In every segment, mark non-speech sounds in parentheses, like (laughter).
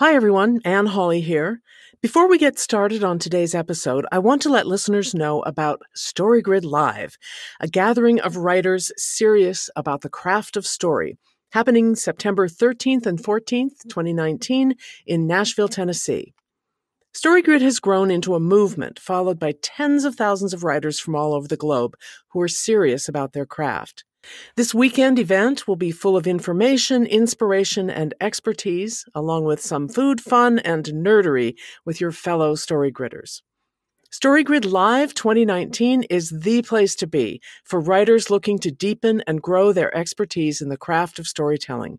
Hi, everyone. Anne Hawley here. Before we get started on today's episode, I want to let listeners know about StoryGrid Live, a gathering of writers serious about the craft of story, happening September 13th and 14th, 2019, in Nashville, Tennessee. StoryGrid has grown into a movement followed by tens of thousands of writers from all over the globe who are serious about their craft. This weekend event will be full of information, inspiration, and expertise, along with some food, fun, and nerdery with your fellow StoryGridders. StoryGrid Live 2019 is the place to be for writers looking to deepen and grow their expertise in the craft of storytelling.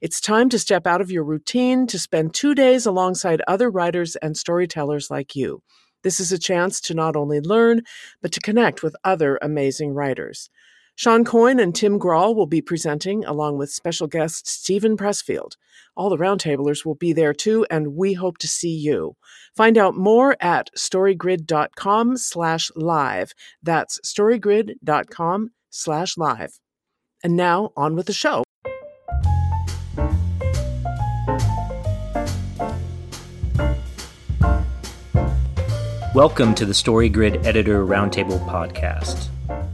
It's time to step out of your routine to spend two days alongside other writers and storytellers like you. This is a chance to not only learn, but to connect with other amazing writers. Shawn Coyne and Tim Grahl will be presenting, along with special guest Steven Pressfield. All the roundtablers will be there too, and we hope to see you. Find out more at storygrid.com slash live. That's storygrid.com slash live. And now, on with the show. Welcome to the StoryGrid Editor Roundtable Podcast.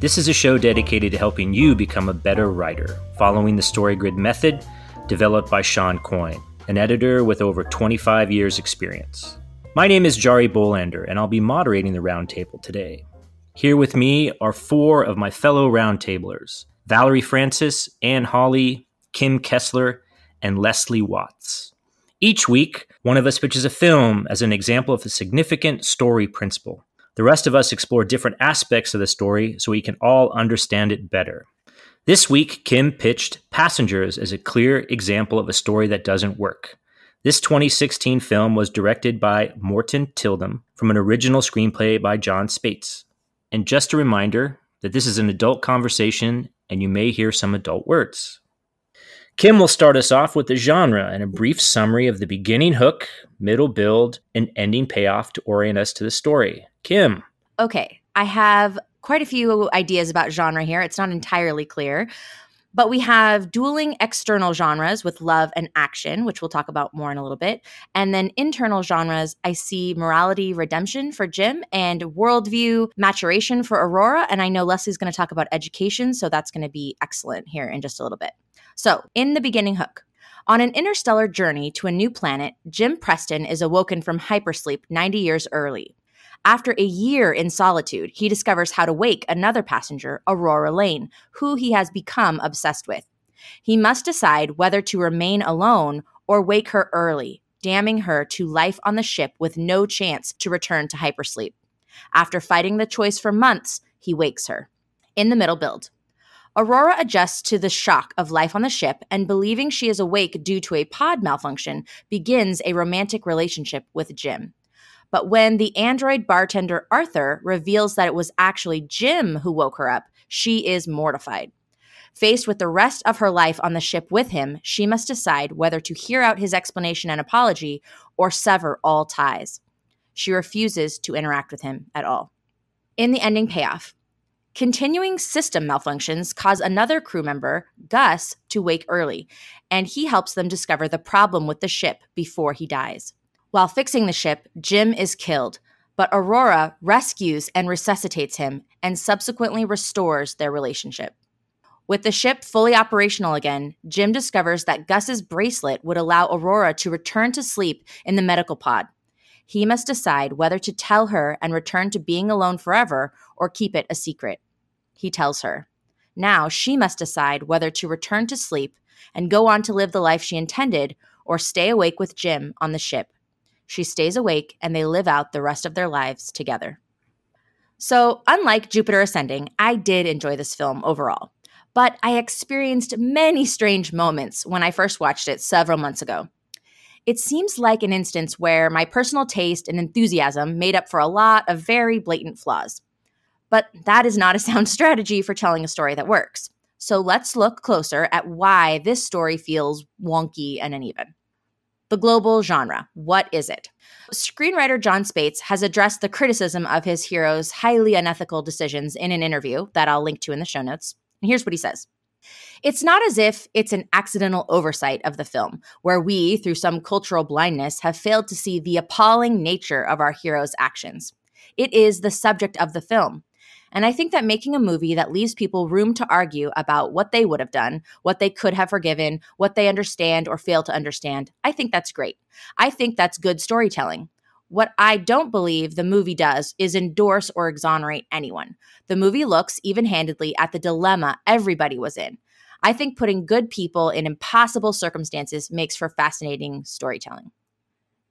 This is a show dedicated to helping you become a better writer, following the StoryGrid method developed by Shawn Coyne, an editor with over 25 years' experience. My name is Jarie Bolander, and I'll be moderating the roundtable today. Here with me are four of my fellow roundtablers Valerie Francis, Anne Hawley, Kim Kessler, and Leslie Watts. Each week, one of us pitches a film as an example of a significant story principle. The rest of us explore different aspects of the story so we can all understand it better. This week, Kim pitched Passengers as a clear example of a story that doesn't work. This 2016 film was directed by Morten Tyldum from an original screenplay by Jon Spaihts. And just a reminder that this is an adult conversation and you may hear some adult words. Kim will start us off with the genre and a brief summary of the beginning hook, middle build, and ending payoff to orient us to the story. Kim. Okay, I have quite a few ideas about genre here. It's not entirely clear. But we have dueling external genres with love and action, which we'll talk about more in a little bit. And then internal genres, I see morality redemption for Jim and worldview maturation for Aurora. And I know Leslie's going to talk about education, so that's going to be excellent here in just a little bit. So, in the beginning hook, on an interstellar journey to a new planet, Jim Preston is awoken from hypersleep 90 years early. After a year in solitude, he discovers how to wake another passenger, Aurora Lane, who he has become obsessed with. He must decide whether to remain alone or wake her early, damning her to life on the ship with no chance to return to hypersleep. After fighting the choice for months, he wakes her. In the middle build. Aurora adjusts to the shock of life on the ship and, believing she is awake due to a pod malfunction, begins a romantic relationship with Jim. But when the android bartender Arthur reveals that it was actually Jim who woke her up, she is mortified. Faced with the rest of her life on the ship with him, she must decide whether to hear out his explanation and apology or sever all ties. She refuses to interact with him at all. In the ending payoff, continuing system malfunctions cause another crew member, Gus, to wake early, and he helps them discover the problem with the ship before he dies. While fixing the ship, Jim is killed, but Aurora rescues and resuscitates him and subsequently restores their relationship. With the ship fully operational again, Jim discovers that Gus's bracelet would allow Aurora to return to sleep in the medical pod. He must decide whether to tell her and return to being alone forever or keep it a secret. He tells her. Now she must decide whether to return to sleep and go on to live the life she intended or stay awake with Jim on the ship she stays awake, and they live out the rest of their lives together. So, unlike Jupiter Ascending, I did enjoy this film overall, but I experienced many strange moments when I first watched it several months ago. It seems like an instance where my personal taste and enthusiasm made up for a lot of very blatant flaws. But that is not a (laughs) sound strategy for telling a story that works. So let's look closer at why this story feels wonky and uneven. The global genre. What is it? Screenwriter Jon Spaihts has addressed the criticism of his hero's highly unethical decisions in an interview that I'll link to in the show notes. And here's what he says It's not as if it's an accidental oversight of the film, where we, through some cultural blindness, have failed to see the appalling nature of our hero's actions. It is the subject of the film. And I think that making a movie that leaves people room to argue about what they would have done, what they could have forgiven, what they understand or fail to understand, I think that's great. I think that's good storytelling. What I don't believe the movie does is endorse or exonerate anyone. The movie looks even handedly at the dilemma everybody was in. I think putting good people in impossible circumstances makes for fascinating storytelling.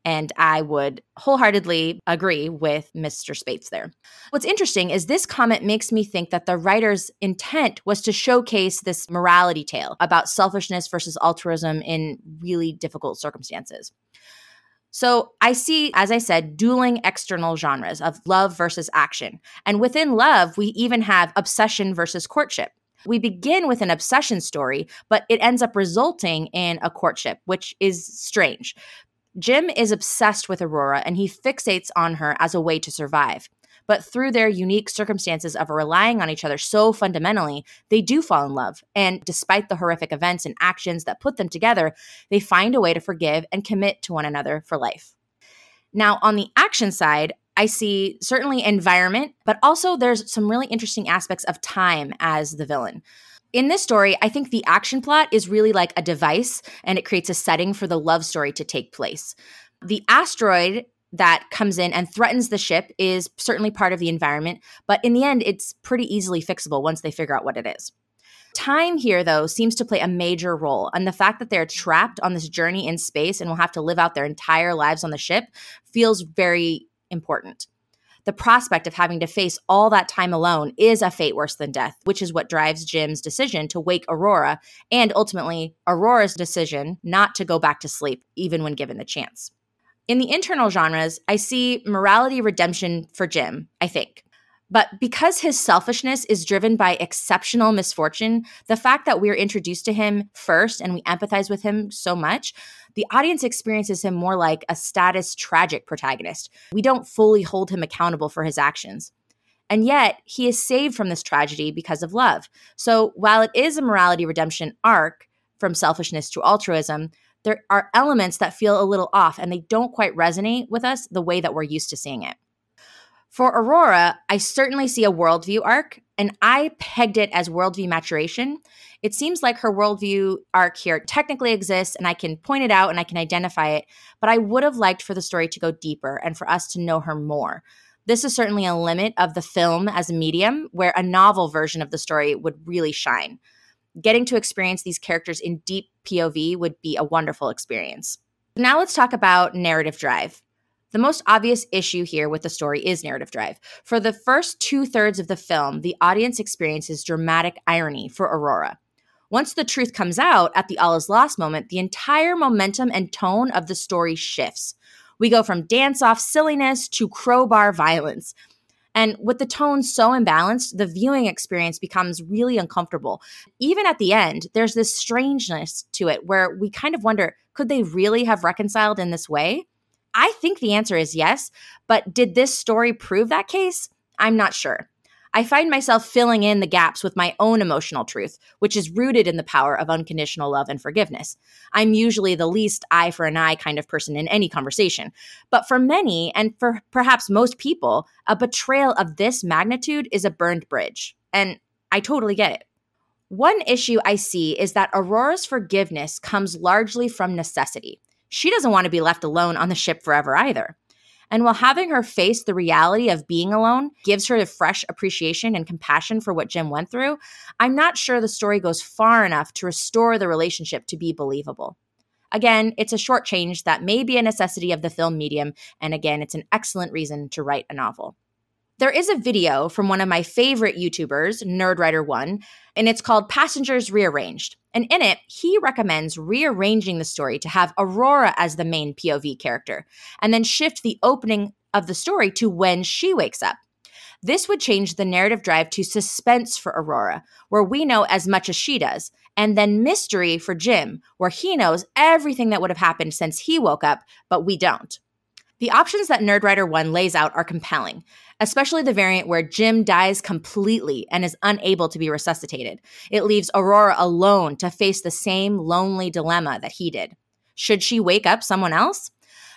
And I would wholeheartedly agree with Mr. Spaihts there. What's interesting is this comment makes me think that the writer's intent was to showcase this morality tale about selfishness versus altruism in really difficult circumstances. So I see, as I said, dueling external genres of love versus action. And within love, we even have obsession versus courtship. We begin with an obsession story, but it ends up resulting in a courtship, which is strange. Jim is obsessed with Aurora and he fixates on her as a way to survive. But through their unique circumstances of relying on each other so fundamentally, they do fall in love. And despite the horrific events and actions that put them together, they find a way to forgive and commit to one another for life. Now, on the action side, I see certainly environment, but also there's some really interesting aspects of time as the villain. In this story, I think the action plot is really like a device and it creates a setting for the love story to take place. The asteroid that comes in and threatens the ship is certainly part of the environment, but in the end, it's pretty easily fixable once they figure out what it is. Time here, though, seems to play a major role, and the fact that they're trapped on this journey in space and will have to live out their entire lives on the ship feels very important. The prospect of having to face all that time alone is a fate worse than death, which is what drives Jim's decision to wake Aurora and ultimately Aurora's decision not to go back to sleep, even when given the chance. In the internal genres, I see morality redemption for Jim, I think. But because his selfishness is driven by exceptional misfortune, the fact that we're introduced to him first and we empathize with him so much, the audience experiences him more like a status tragic protagonist. We don't fully hold him accountable for his actions. And yet, he is saved from this tragedy because of love. So, while it is a morality redemption arc from selfishness to altruism, there are elements that feel a little off and they don't quite resonate with us the way that we're used to seeing it. For Aurora, I certainly see a worldview arc, and I pegged it as worldview maturation. It seems like her worldview arc here technically exists, and I can point it out and I can identify it, but I would have liked for the story to go deeper and for us to know her more. This is certainly a limit of the film as a medium where a novel version of the story would really shine. Getting to experience these characters in deep POV would be a wonderful experience. Now let's talk about narrative drive. The most obvious issue here with the story is narrative drive. For the first two thirds of the film, the audience experiences dramatic irony for Aurora. Once the truth comes out at the all is lost moment, the entire momentum and tone of the story shifts. We go from dance off silliness to crowbar violence. And with the tone so imbalanced, the viewing experience becomes really uncomfortable. Even at the end, there's this strangeness to it where we kind of wonder could they really have reconciled in this way? I think the answer is yes, but did this story prove that case? I'm not sure. I find myself filling in the gaps with my own emotional truth, which is rooted in the power of unconditional love and forgiveness. I'm usually the least eye for an eye kind of person in any conversation. But for many, and for perhaps most people, a betrayal of this magnitude is a burned bridge. And I totally get it. One issue I see is that Aurora's forgiveness comes largely from necessity she doesn't want to be left alone on the ship forever either. And while having her face the reality of being alone gives her a fresh appreciation and compassion for what Jim went through, I'm not sure the story goes far enough to restore the relationship to be believable. Again, it's a short change that may be a necessity of the film medium, and again, it's an excellent reason to write a novel. There is a video from one of my favorite YouTubers, Nerdwriter1, and it's called Passengers Rearranged. And in it, he recommends rearranging the story to have Aurora as the main POV character, and then shift the opening of the story to when she wakes up. This would change the narrative drive to suspense for Aurora, where we know as much as she does, and then mystery for Jim, where he knows everything that would have happened since he woke up, but we don't. The options that Nerdwriter 1 lays out are compelling, especially the variant where Jim dies completely and is unable to be resuscitated. It leaves Aurora alone to face the same lonely dilemma that he did. Should she wake up someone else?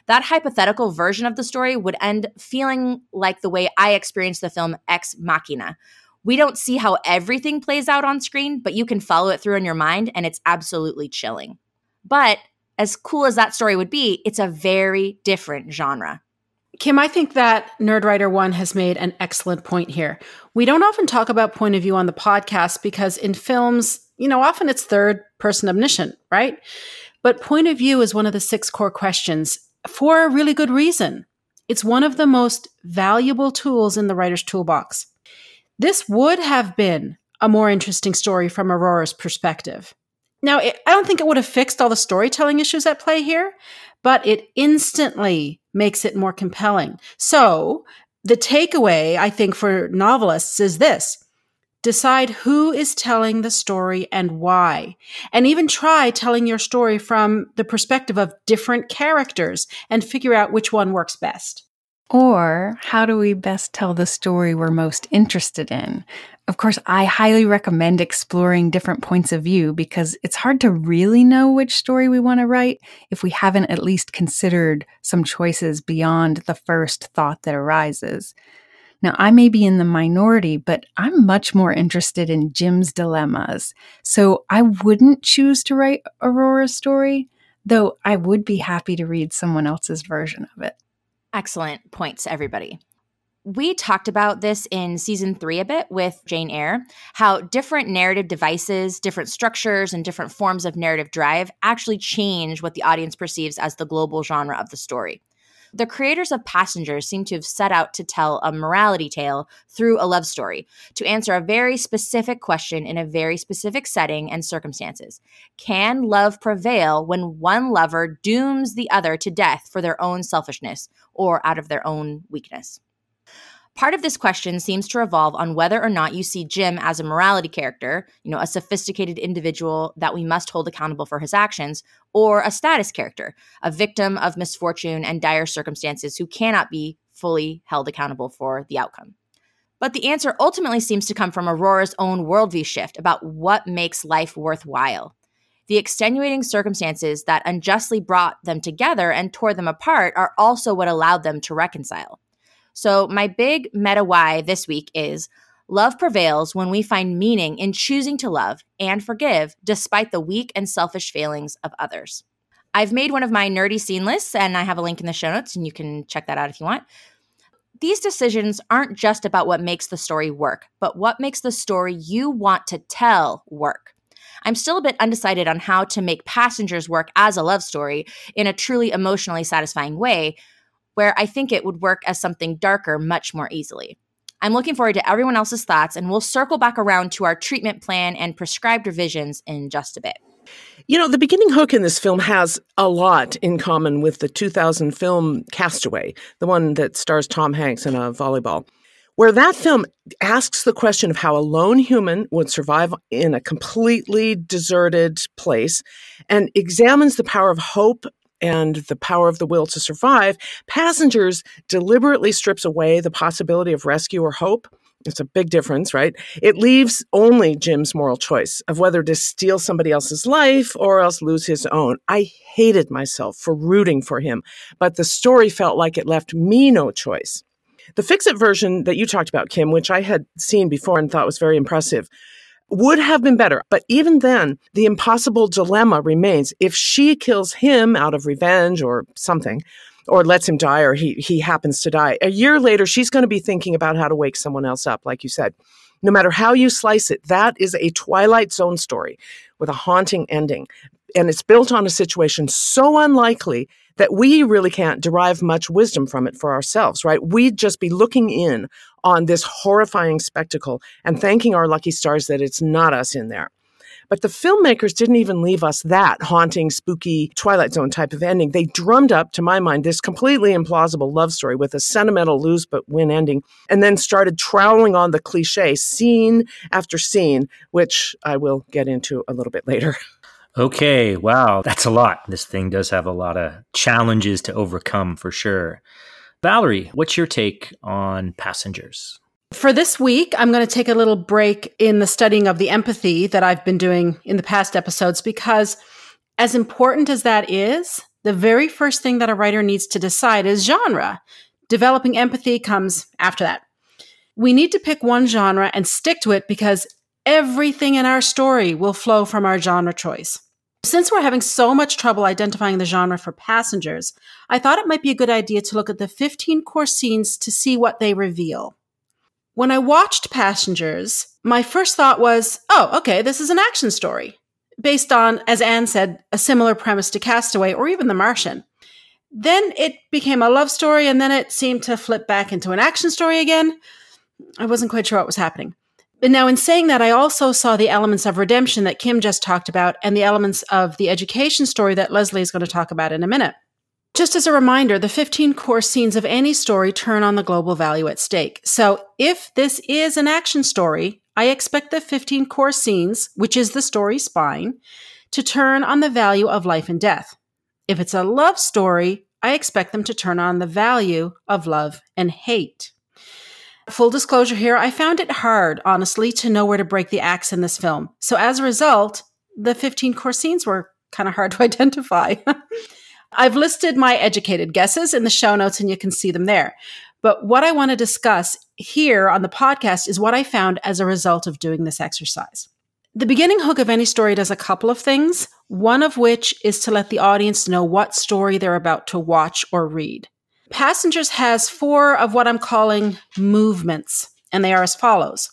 That hypothetical version of the story would end feeling like the way I experienced the film Ex Machina. We don't see how everything plays out on screen, but you can follow it through in your mind, and it's absolutely chilling. But as cool as that story would be, it's a very different genre. Kim, I think that Nerdwriter One has made an excellent point here. We don't often talk about point of view on the podcast because in films, you know, often it's third person omniscient, right? But point of view is one of the six core questions for a really good reason. It's one of the most valuable tools in the writer's toolbox. This would have been a more interesting story from Aurora's perspective. Now, it, I don't think it would have fixed all the storytelling issues at play here, but it instantly makes it more compelling. So, the takeaway, I think, for novelists is this decide who is telling the story and why. And even try telling your story from the perspective of different characters and figure out which one works best. Or how do we best tell the story we're most interested in? Of course, I highly recommend exploring different points of view because it's hard to really know which story we want to write if we haven't at least considered some choices beyond the first thought that arises. Now, I may be in the minority, but I'm much more interested in Jim's dilemmas. So I wouldn't choose to write Aurora's story, though I would be happy to read someone else's version of it. Excellent points, everybody. We talked about this in season three a bit with Jane Eyre, how different narrative devices, different structures, and different forms of narrative drive actually change what the audience perceives as the global genre of the story. The creators of Passengers seem to have set out to tell a morality tale through a love story, to answer a very specific question in a very specific setting and circumstances. Can love prevail when one lover dooms the other to death for their own selfishness or out of their own weakness? Part of this question seems to revolve on whether or not you see Jim as a morality character, you know, a sophisticated individual that we must hold accountable for his actions, or a status character, a victim of misfortune and dire circumstances who cannot be fully held accountable for the outcome. But the answer ultimately seems to come from Aurora's own worldview shift about what makes life worthwhile. The extenuating circumstances that unjustly brought them together and tore them apart are also what allowed them to reconcile. So, my big meta why this week is love prevails when we find meaning in choosing to love and forgive despite the weak and selfish failings of others. I've made one of my nerdy scene lists, and I have a link in the show notes, and you can check that out if you want. These decisions aren't just about what makes the story work, but what makes the story you want to tell work. I'm still a bit undecided on how to make Passengers work as a love story in a truly emotionally satisfying way, where I think it would work as something darker much more easily. I'm looking forward to everyone else's thoughts, and we'll circle back around to our treatment plan and prescribed revisions in just a bit. You know, the beginning hook in this film has a lot in common with the 2000 film Castaway, the one that stars Tom Hanks in a volleyball, where that film asks the question of how a lone human would survive in a completely deserted place and examines the power of hope and the power of the will to survive, Passengers deliberately strips away the possibility of rescue or hope. It's a big difference, right? It leaves only Jim's moral choice of whether to steal somebody else's life or else lose his own. I hated myself for rooting for him, but the story felt like it left me no choice. The fix it version that you talked about, Kim, which I had seen before and thought was very impressive, would have been better. But even then, the impossible dilemma remains. If she kills him out of revenge or something, or lets him die, or he, he happens to die, a year later, she's going to be thinking about how to wake someone else up, like you said. No matter how you slice it, that is a Twilight Zone story with a haunting ending. And it's built on a situation so unlikely that we really can't derive much wisdom from it for ourselves, right? We'd just be looking in on this horrifying spectacle and thanking our lucky stars that it's not us in there. But the filmmakers didn't even leave us that haunting, spooky Twilight Zone type of ending. They drummed up, to my mind, this completely implausible love story with a sentimental lose but win ending, and then started troweling on the cliche scene after scene, which I will get into a little bit later. (laughs) Okay, wow, that's a lot. This thing does have a lot of challenges to overcome for sure. Valerie, what's your take on passengers? For this week, I'm going to take a little break in the studying of the empathy that I've been doing in the past episodes because, as important as that is, the very first thing that a writer needs to decide is genre. Developing empathy comes after that. We need to pick one genre and stick to it because everything in our story will flow from our genre choice. Since we're having so much trouble identifying the genre for passengers, I thought it might be a good idea to look at the 15 core scenes to see what they reveal. When I watched Passengers, my first thought was, oh, okay, this is an action story based on, as Anne said, a similar premise to Castaway or even The Martian. Then it became a love story, and then it seemed to flip back into an action story again. I wasn't quite sure what was happening. But now, in saying that, I also saw the elements of redemption that Kim just talked about and the elements of the education story that Leslie is going to talk about in a minute. Just as a reminder, the 15 core scenes of any story turn on the global value at stake. So, if this is an action story, I expect the 15 core scenes, which is the story spine, to turn on the value of life and death. If it's a love story, I expect them to turn on the value of love and hate. Full disclosure here, I found it hard, honestly, to know where to break the acts in this film. So as a result, the 15 core scenes were kind of hard (laughs) to identify. (laughs) I've listed my educated guesses in the show notes and you can see them there. But what I want to discuss here on the podcast is what I found as a result of doing this exercise. The beginning hook of any story does a couple of things, one of which is to let the audience know what story they're about to watch or read. Passengers has four of what I'm calling movements, and they are as follows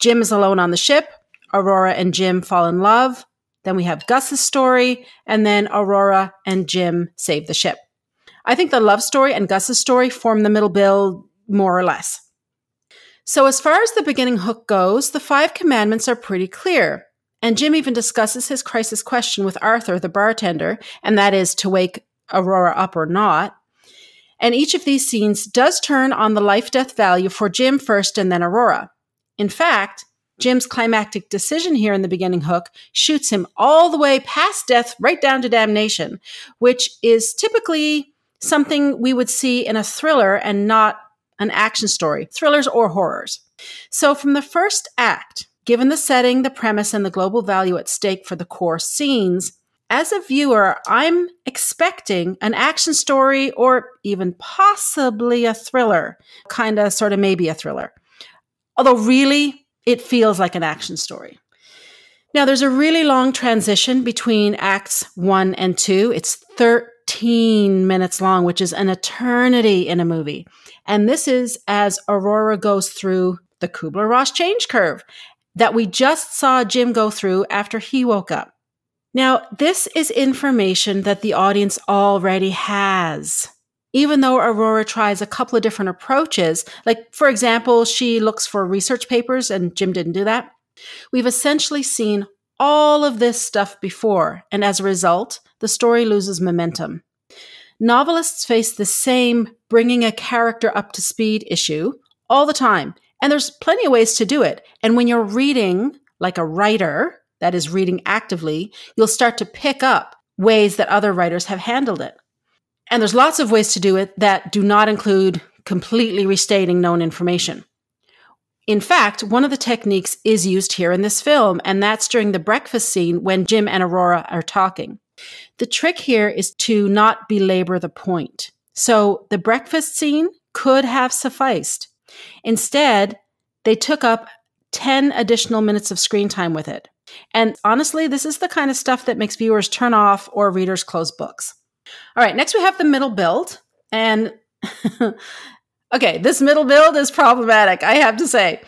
Jim is alone on the ship, Aurora and Jim fall in love, then we have Gus's story, and then Aurora and Jim save the ship. I think the love story and Gus's story form the middle build more or less. So, as far as the beginning hook goes, the five commandments are pretty clear. And Jim even discusses his crisis question with Arthur, the bartender, and that is to wake Aurora up or not. And each of these scenes does turn on the life death value for Jim first and then Aurora. In fact, Jim's climactic decision here in the beginning hook shoots him all the way past death, right down to damnation, which is typically something we would see in a thriller and not an action story, thrillers or horrors. So, from the first act, given the setting, the premise, and the global value at stake for the core scenes, as a viewer, I'm expecting an action story or even possibly a thriller, kind of, sort of, maybe a thriller. Although, really, it feels like an action story. Now, there's a really long transition between acts one and two. It's 13 minutes long, which is an eternity in a movie. And this is as Aurora goes through the Kubler Ross change curve that we just saw Jim go through after he woke up. Now, this is information that the audience already has. Even though Aurora tries a couple of different approaches, like for example, she looks for research papers and Jim didn't do that. We've essentially seen all of this stuff before, and as a result, the story loses momentum. Novelists face the same bringing a character up to speed issue all the time, and there's plenty of ways to do it. And when you're reading like a writer, that is reading actively, you'll start to pick up ways that other writers have handled it. And there's lots of ways to do it that do not include completely restating known information. In fact, one of the techniques is used here in this film, and that's during the breakfast scene when Jim and Aurora are talking. The trick here is to not belabor the point. So the breakfast scene could have sufficed. Instead, they took up 10 additional minutes of screen time with it. And honestly, this is the kind of stuff that makes viewers turn off or readers close books. All right, next we have the middle build. And (laughs) okay, this middle build is problematic, I have to say.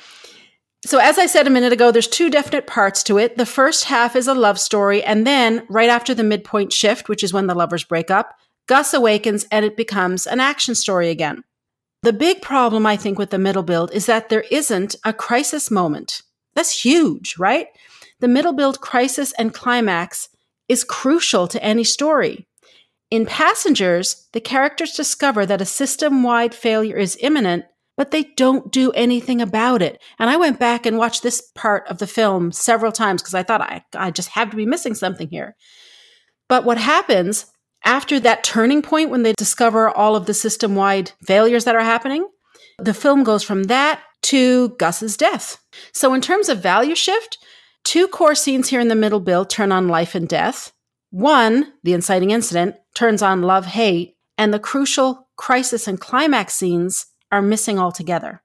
So, as I said a minute ago, there's two definite parts to it. The first half is a love story, and then right after the midpoint shift, which is when the lovers break up, Gus awakens and it becomes an action story again. The big problem, I think, with the middle build is that there isn't a crisis moment. That's huge, right? The middle build crisis and climax is crucial to any story. In Passengers, the characters discover that a system wide failure is imminent, but they don't do anything about it. And I went back and watched this part of the film several times because I thought I, I just have to be missing something here. But what happens after that turning point when they discover all of the system wide failures that are happening, the film goes from that to Gus's death. So, in terms of value shift, two core scenes here in the middle build turn on life and death. One, the inciting incident, turns on love hate, and the crucial crisis and climax scenes are missing altogether.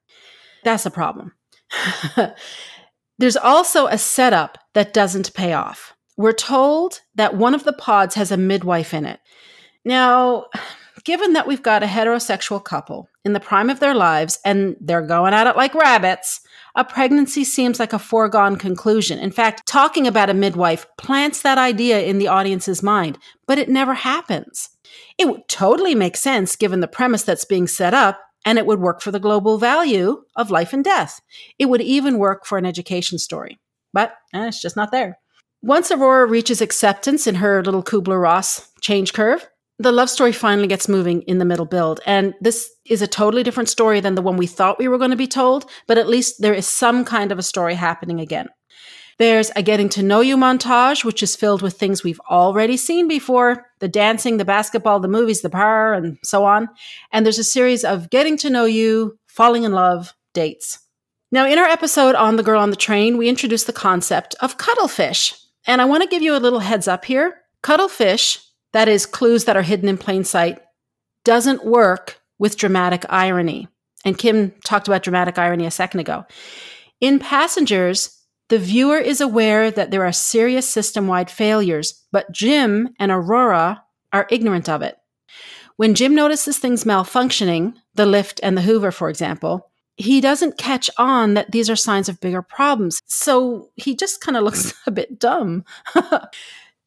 That's a problem. (laughs) There's also a setup that doesn't pay off. We're told that one of the pods has a midwife in it. Now, given that we've got a heterosexual couple in the prime of their lives and they're going at it like rabbits, a pregnancy seems like a foregone conclusion. In fact, talking about a midwife plants that idea in the audience's mind, but it never happens. It would totally make sense given the premise that's being set up, and it would work for the global value of life and death. It would even work for an education story, but eh, it's just not there. Once Aurora reaches acceptance in her little Kubler Ross change curve, the love story finally gets moving in the middle build. And this is a totally different story than the one we thought we were going to be told, but at least there is some kind of a story happening again. There's a getting to know you montage, which is filled with things we've already seen before the dancing, the basketball, the movies, the power, and so on. And there's a series of getting to know you, falling in love, dates. Now, in our episode on The Girl on the Train, we introduced the concept of cuttlefish. And I want to give you a little heads up here. Cuttlefish that is, clues that are hidden in plain sight, doesn't work with dramatic irony. And Kim talked about dramatic irony a second ago. In Passengers, the viewer is aware that there are serious system wide failures, but Jim and Aurora are ignorant of it. When Jim notices things malfunctioning, the lift and the Hoover, for example, he doesn't catch on that these are signs of bigger problems. So he just kind of looks (laughs) a bit dumb. (laughs)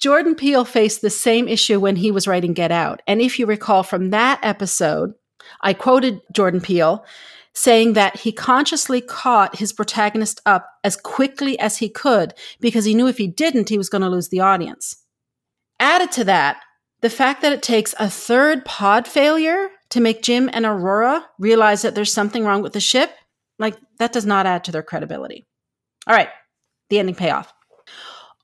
Jordan Peele faced the same issue when he was writing Get Out. And if you recall from that episode, I quoted Jordan Peele saying that he consciously caught his protagonist up as quickly as he could because he knew if he didn't, he was going to lose the audience. Added to that, the fact that it takes a third pod failure to make Jim and Aurora realize that there's something wrong with the ship, like that does not add to their credibility. All right, the ending payoff.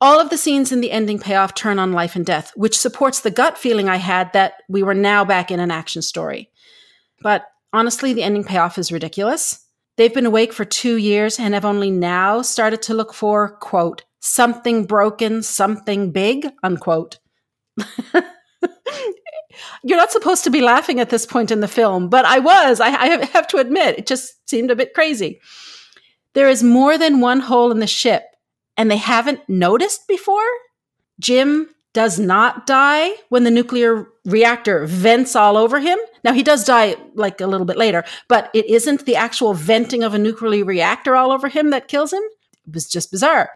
All of the scenes in the ending payoff turn on life and death, which supports the gut feeling I had that we were now back in an action story. But honestly, the ending payoff is ridiculous. They've been awake for two years and have only now started to look for, quote, something broken, something big, unquote. (laughs) You're not supposed to be laughing at this point in the film, but I was. I, I have to admit, it just seemed a bit crazy. There is more than one hole in the ship and they haven't noticed before. Jim does not die when the nuclear reactor vents all over him. Now, he does die like a little bit later, but it isn't the actual venting of a nuclear reactor all over him that kills him. It was just bizarre.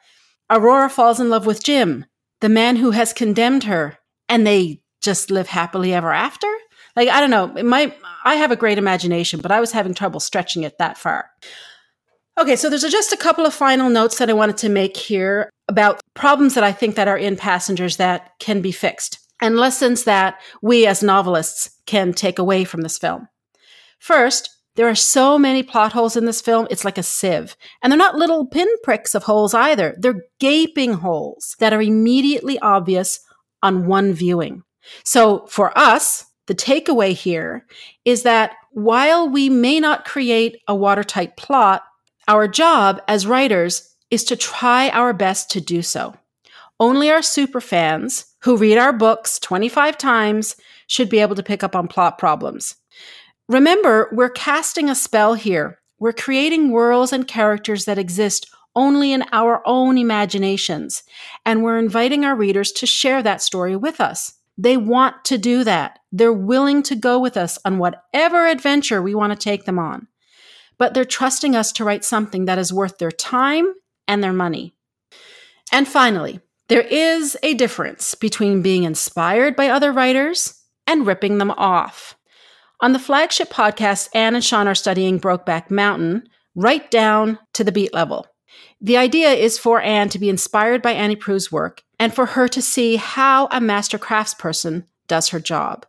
Aurora falls in love with Jim, the man who has condemned her, and they just live happily ever after. Like, I don't know. Might, I have a great imagination, but I was having trouble stretching it that far. Okay, so there's just a couple of final notes that I wanted to make here about problems that I think that are in passengers that can be fixed and lessons that we as novelists can take away from this film. First, there are so many plot holes in this film, it's like a sieve. And they're not little pinpricks of holes either. They're gaping holes that are immediately obvious on one viewing. So for us, the takeaway here is that while we may not create a watertight plot, our job as writers is to try our best to do so. Only our superfans who read our books 25 times should be able to pick up on plot problems. Remember, we're casting a spell here. We're creating worlds and characters that exist only in our own imaginations, and we're inviting our readers to share that story with us. They want to do that. They're willing to go with us on whatever adventure we want to take them on but they're trusting us to write something that is worth their time and their money. And finally, there is a difference between being inspired by other writers and ripping them off. On the flagship podcast, Anne and Shawn are studying Brokeback Mountain right down to the beat level. The idea is for Anne to be inspired by Annie Proulx's work and for her to see how a master craftsperson does her job.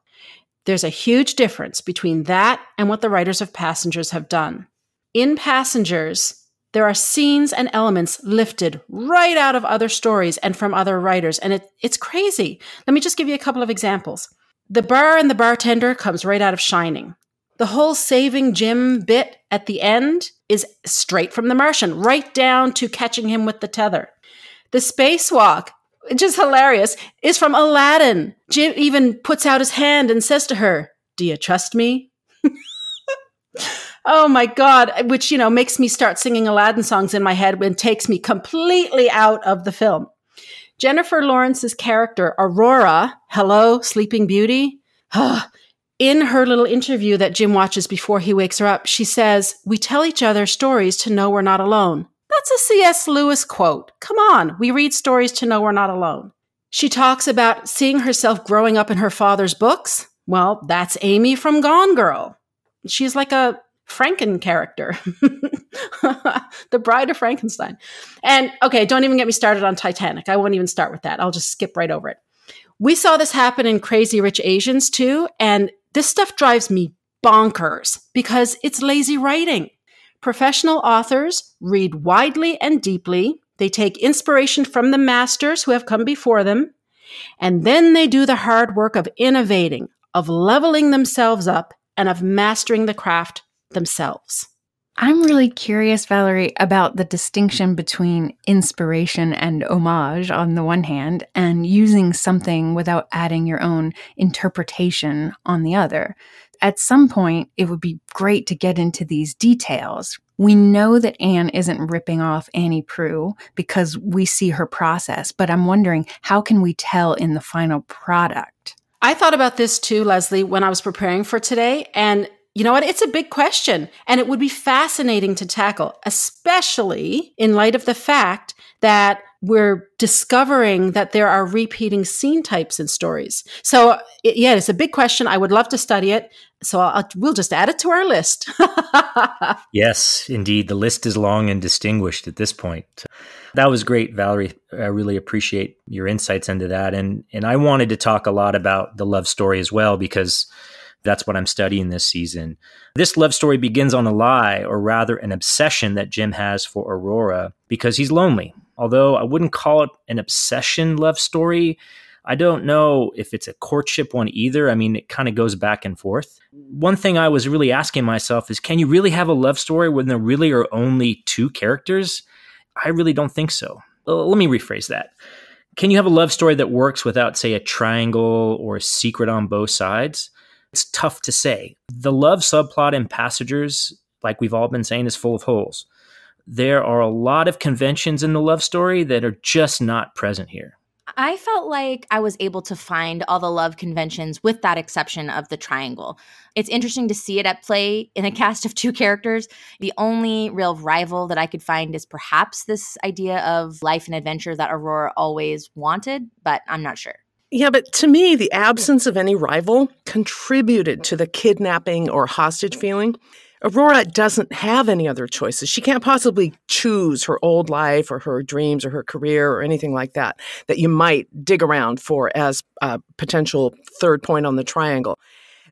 There's a huge difference between that and what the writers of Passengers have done. In Passengers, there are scenes and elements lifted right out of other stories and from other writers, and it, it's crazy. Let me just give you a couple of examples. The bar and the bartender comes right out of Shining. The whole saving Jim bit at the end is straight from The Martian, right down to catching him with the tether. The spacewalk, which is hilarious, is from Aladdin. Jim even puts out his hand and says to her, Do you trust me? Oh my God, which, you know, makes me start singing Aladdin songs in my head and takes me completely out of the film. Jennifer Lawrence's character, Aurora, hello, Sleeping Beauty. in her little interview that Jim watches before he wakes her up, she says, We tell each other stories to know we're not alone. That's a C.S. Lewis quote. Come on, we read stories to know we're not alone. She talks about seeing herself growing up in her father's books. Well, that's Amy from Gone Girl. She's like a Franken character, (laughs) the Bride of Frankenstein. And okay, don't even get me started on Titanic. I won't even start with that. I'll just skip right over it. We saw this happen in Crazy Rich Asians too. And this stuff drives me bonkers because it's lazy writing. Professional authors read widely and deeply. They take inspiration from the masters who have come before them. And then they do the hard work of innovating, of leveling themselves up, and of mastering the craft themselves. I'm really curious, Valerie, about the distinction between inspiration and homage on the one hand, and using something without adding your own interpretation on the other. At some point, it would be great to get into these details. We know that Anne isn't ripping off Annie Proulx because we see her process, but I'm wondering how can we tell in the final product? I thought about this too, Leslie, when I was preparing for today. And you know what? It's a big question and it would be fascinating to tackle, especially in light of the fact that we're discovering that there are repeating scene types in stories. So, it, yeah, it's a big question. I would love to study it. So, I'll, we'll just add it to our list. (laughs) yes, indeed. The list is long and distinguished at this point. That was great, Valerie. I really appreciate your insights into that. And, and I wanted to talk a lot about the love story as well because that's what I'm studying this season. This love story begins on a lie, or rather, an obsession that Jim has for Aurora because he's lonely. Although I wouldn't call it an obsession love story, I don't know if it's a courtship one either. I mean, it kind of goes back and forth. One thing I was really asking myself is can you really have a love story when there really are only two characters? I really don't think so. Let me rephrase that. Can you have a love story that works without, say, a triangle or a secret on both sides? it's tough to say. The love subplot in Passengers, like we've all been saying, is full of holes. There are a lot of conventions in the love story that are just not present here. I felt like I was able to find all the love conventions with that exception of the triangle. It's interesting to see it at play in a (laughs) cast of two characters. The only real rival that I could find is perhaps this idea of life and adventure that Aurora always wanted, but I'm not sure. Yeah, but to me, the absence of any rival contributed to the kidnapping or hostage feeling. Aurora doesn't have any other choices. She can't possibly choose her old life or her dreams or her career or anything like that that you might dig around for as a potential third point on the triangle.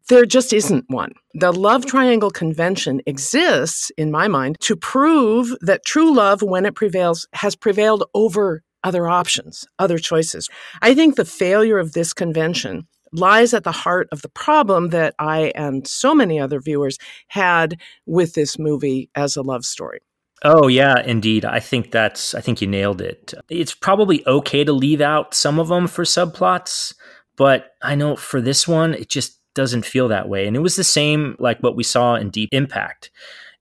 There just isn't one. The love triangle convention exists, in my mind, to prove that true love, when it prevails, has prevailed over other options, other choices. I think the failure of this convention lies at the heart of the problem that I and so many other viewers had with this movie as a love story. Oh yeah, indeed. I think that's I think you nailed it. It's probably okay to leave out some of them for subplots, but I know for this one it just doesn't feel that way. And it was the same like what we saw in Deep Impact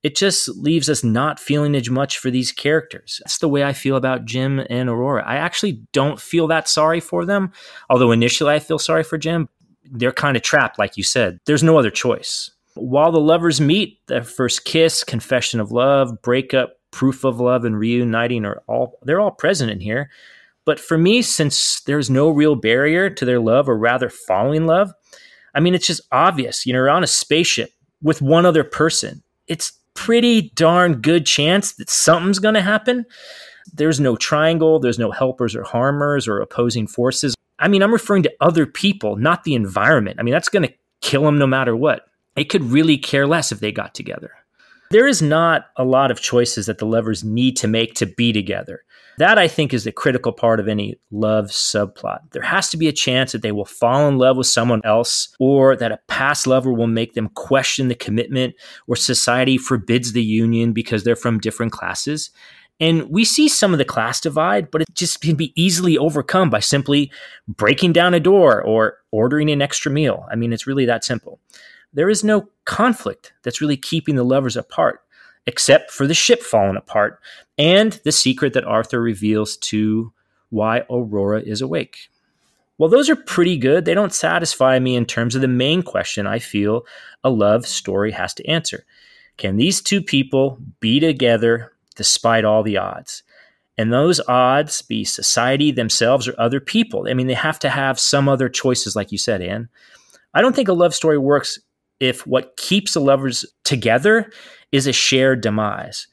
it just leaves us not feeling as much for these characters. That's the way I feel about Jim and Aurora. I actually don't feel that sorry for them, although initially I feel sorry for Jim. They're kind of trapped, like you said. There's no other choice. While the lovers meet, their first kiss, confession of love, breakup, proof of love, and reuniting are all they're all present in here. But for me, since there's no real barrier to their love, or rather falling love, I mean, it's just obvious. You know, you're on a spaceship with one other person. It's pretty darn good chance that something's going to happen. There's no triangle, there's no helpers or harmers or opposing forces. I mean, I'm referring to other people, not the environment. I mean, that's going to kill them no matter what. It could really care less if they got together. There is not a lot of choices that the lovers need to make to be together. That I think is the critical part of any love subplot. There has to be a chance that they will fall in love with someone else, or that a past lover will make them question the commitment, or society forbids the union because they're from different classes. And we see some of the class divide, but it just can be easily overcome by simply breaking down a door or ordering an extra meal. I mean, it's really that simple. There is no conflict that's really keeping the lovers apart except for the ship falling apart and the secret that Arthur reveals to why Aurora is awake. Well, those are pretty good. They don't satisfy me in terms of the main question I feel a love story has to answer. Can these two people be together despite all the odds? And those odds be society themselves or other people. I mean, they have to have some other choices, like you said, Anne. I don't think a love story works if what keeps the lovers together is a shared demise.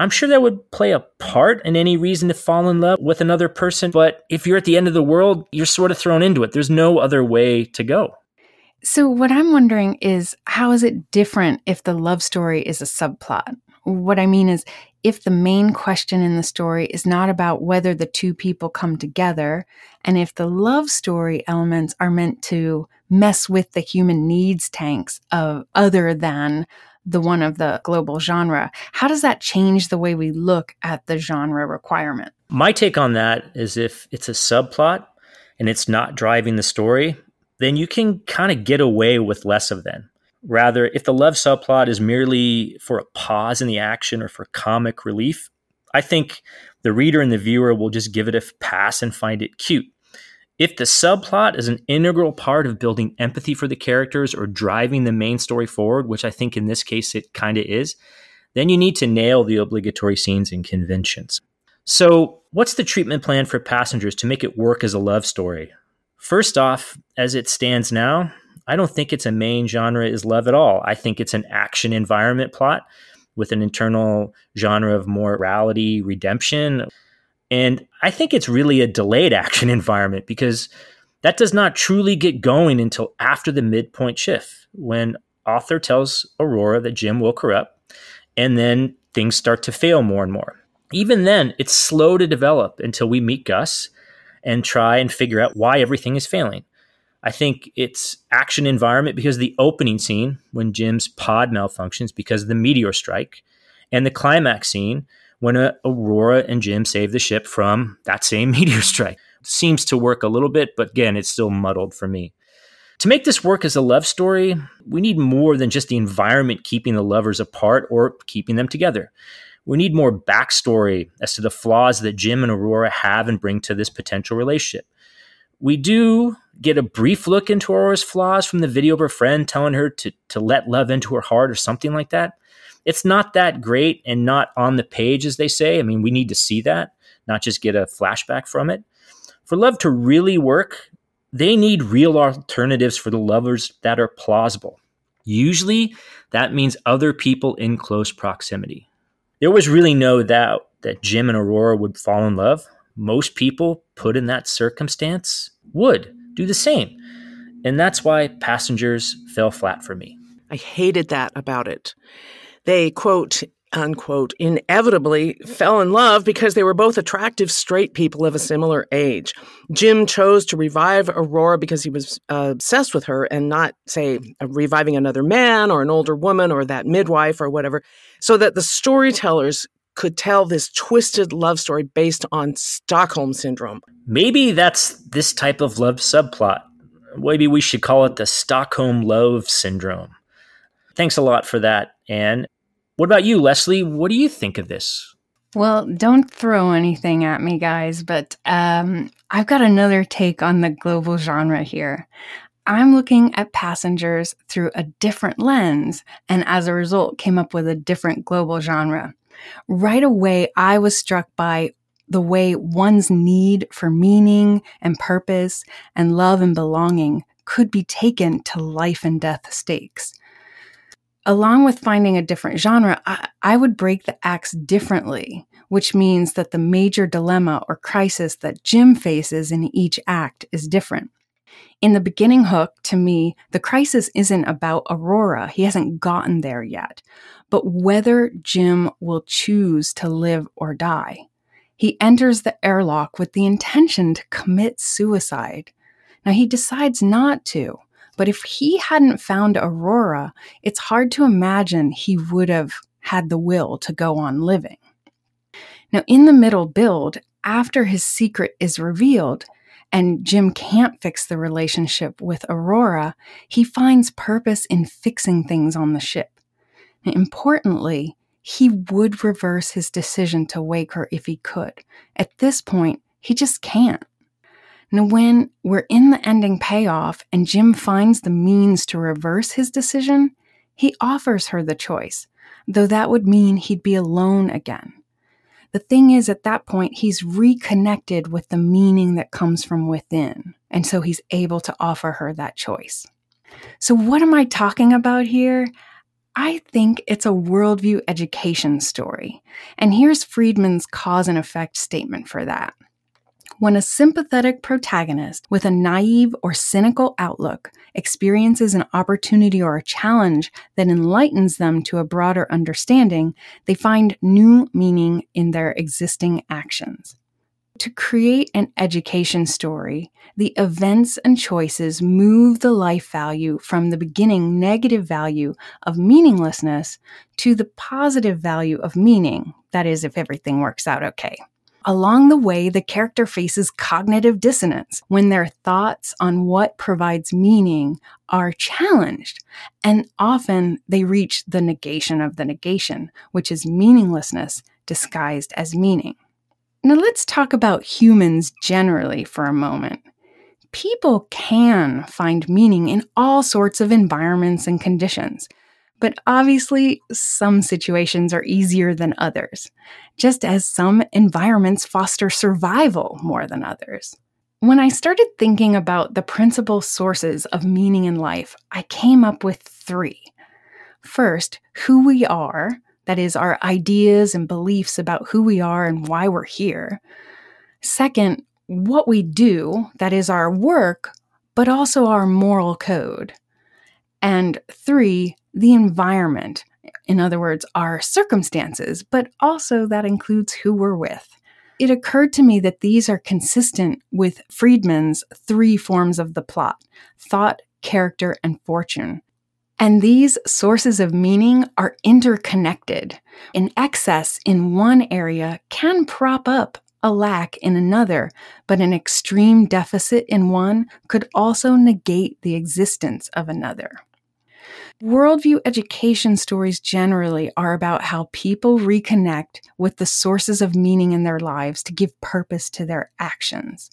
I'm sure that would play a part in any reason to fall in love with another person, but if you're at the end of the world, you're sort of thrown into it. There's no other way to go. So, what I'm wondering is how is it different if the love story is a subplot? What I mean is, if the main question in the story is not about whether the two people come together, and if the love story elements are meant to mess with the human needs tanks of other than the one of the global genre. How does that change the way we look at the genre requirement? My take on that is if it's a subplot and it's not driving the story, then you can kind of get away with less of them. Rather, if the love subplot is merely for a pause in the action or for comic relief, I think the reader and the viewer will just give it a pass and find it cute. If the subplot is an integral part of building empathy for the characters or driving the main story forward, which I think in this case it kind of is, then you need to nail the obligatory scenes and conventions. So, what's the treatment plan for passengers to make it work as a love story? First off, as it stands now, I don't think its a main genre is love at all. I think it's an action environment plot with an internal genre of morality, redemption, and I think it's really a delayed (laughs) action environment because that does not truly get going until after the midpoint shift when Arthur tells Aurora that Jim her up and then things start to fail more and more. Even then, it's slow to develop until we meet Gus and try and figure out why everything is failing. I think it's action environment because the opening scene when Jim's pod malfunctions because of the meteor strike and the climax scene when uh, Aurora and Jim save the ship from that same (laughs) meteor strike. Seems to work a little bit, but again, it's still muddled for me. To make this work as a love story, we need more than just the environment keeping the lovers apart or keeping them together. We need more backstory as to the flaws that Jim and Aurora have and bring to this potential relationship. We do get a brief look into Aurora's flaws from the video of her friend telling her to, to let love into her heart or something like that it's not that great and not on the page, as they say. I mean, we need to see that, not just get a flashback from it. For love to really work, they need real alternatives for the lovers that are plausible. Usually, that means other people in close proximity. There was really no doubt that Jim and Aurora would fall in love. Most people put in that circumstance would do the same. And that's why Passengers fell flat for me. I hated that about it. They, quote, unquote, inevitably fell in love because they were both attractive straight people of a similar age. Jim chose to revive Aurora because he was uh, obsessed with her and not, say, reviving another man or an older woman or that midwife or whatever, so that the storytellers could tell this twisted love story based on Stockholm syndrome. Maybe that's this type of love subplot. Maybe we should call it the Stockholm love syndrome. Thanks a lot for that, Anne. What about you, Leslie? What do you think of this? Well, don't throw anything at me, guys, but um, I've got another take on the global genre here. I'm looking at passengers through a different lens, and as a result, came up with a different global genre. Right away, I was struck by the way one's need for meaning and purpose and love and belonging could be taken to life and death stakes along with finding a different genre, I, I, would break the acts differently, which means that the major dilemma or crisis that Jim faces in each act is different. In the beginning hook, to me, the crisis isn't about Aurora. He hasn't gotten there yet, but whether Jim will choose to live or die. He enters the airlock with the intention to commit suicide. Now, he decides not to, but if he hadn't found Aurora, it's hard to imagine he would have had the will to go on living. Now, in the middle build, after his secret is revealed, and Jim can't fix the relationship with Aurora, he finds purpose in fixing things on the ship. Importantly, he would reverse his decision to wake her if he could. At this point, he just can't. Now, when we're in the ending payoff and Jim finds the means to reverse his decision, he offers her the choice, though that would mean he'd be alone again. The thing is, at that point, he's reconnected with the meaning that comes from within. And so he's able to offer her that choice. So, what am I talking about here? I think it's a worldview education story. And here's Friedman's cause and effect statement for that. When a sympathetic protagonist with a naive or cynical outlook experiences an opportunity or a challenge that enlightens them to a broader understanding, they find new meaning in their existing actions. To create an education story, the events and choices move the life value from the beginning negative value of meaninglessness to the positive value of meaning, that is, if everything works out okay. Along the way, the character faces cognitive dissonance when their thoughts on what provides meaning are challenged. And often they reach the negation of the negation, which is meaninglessness disguised as meaning. Now, let's talk about humans generally for a moment. People can find meaning in all sorts of environments and conditions. But obviously, some situations are easier than others, just as some environments foster survival more than others. When I started thinking about the principal sources of meaning in life, I came up with three. First, who we are, that is, our ideas and beliefs about who we are and why we're here. Second, what we do, that is, our work, but also our moral code. And three, the environment. In other words, our circumstances, but also that includes who we're with. It occurred to me that these are consistent with Friedman's three forms of the plot thought, character, and fortune. And these sources of meaning are interconnected. An excess in one area can prop up a lack in another, but an extreme deficit in one could also negate the existence of another. Worldview education stories generally are about how people reconnect with the sources of meaning in their lives to give purpose to their actions.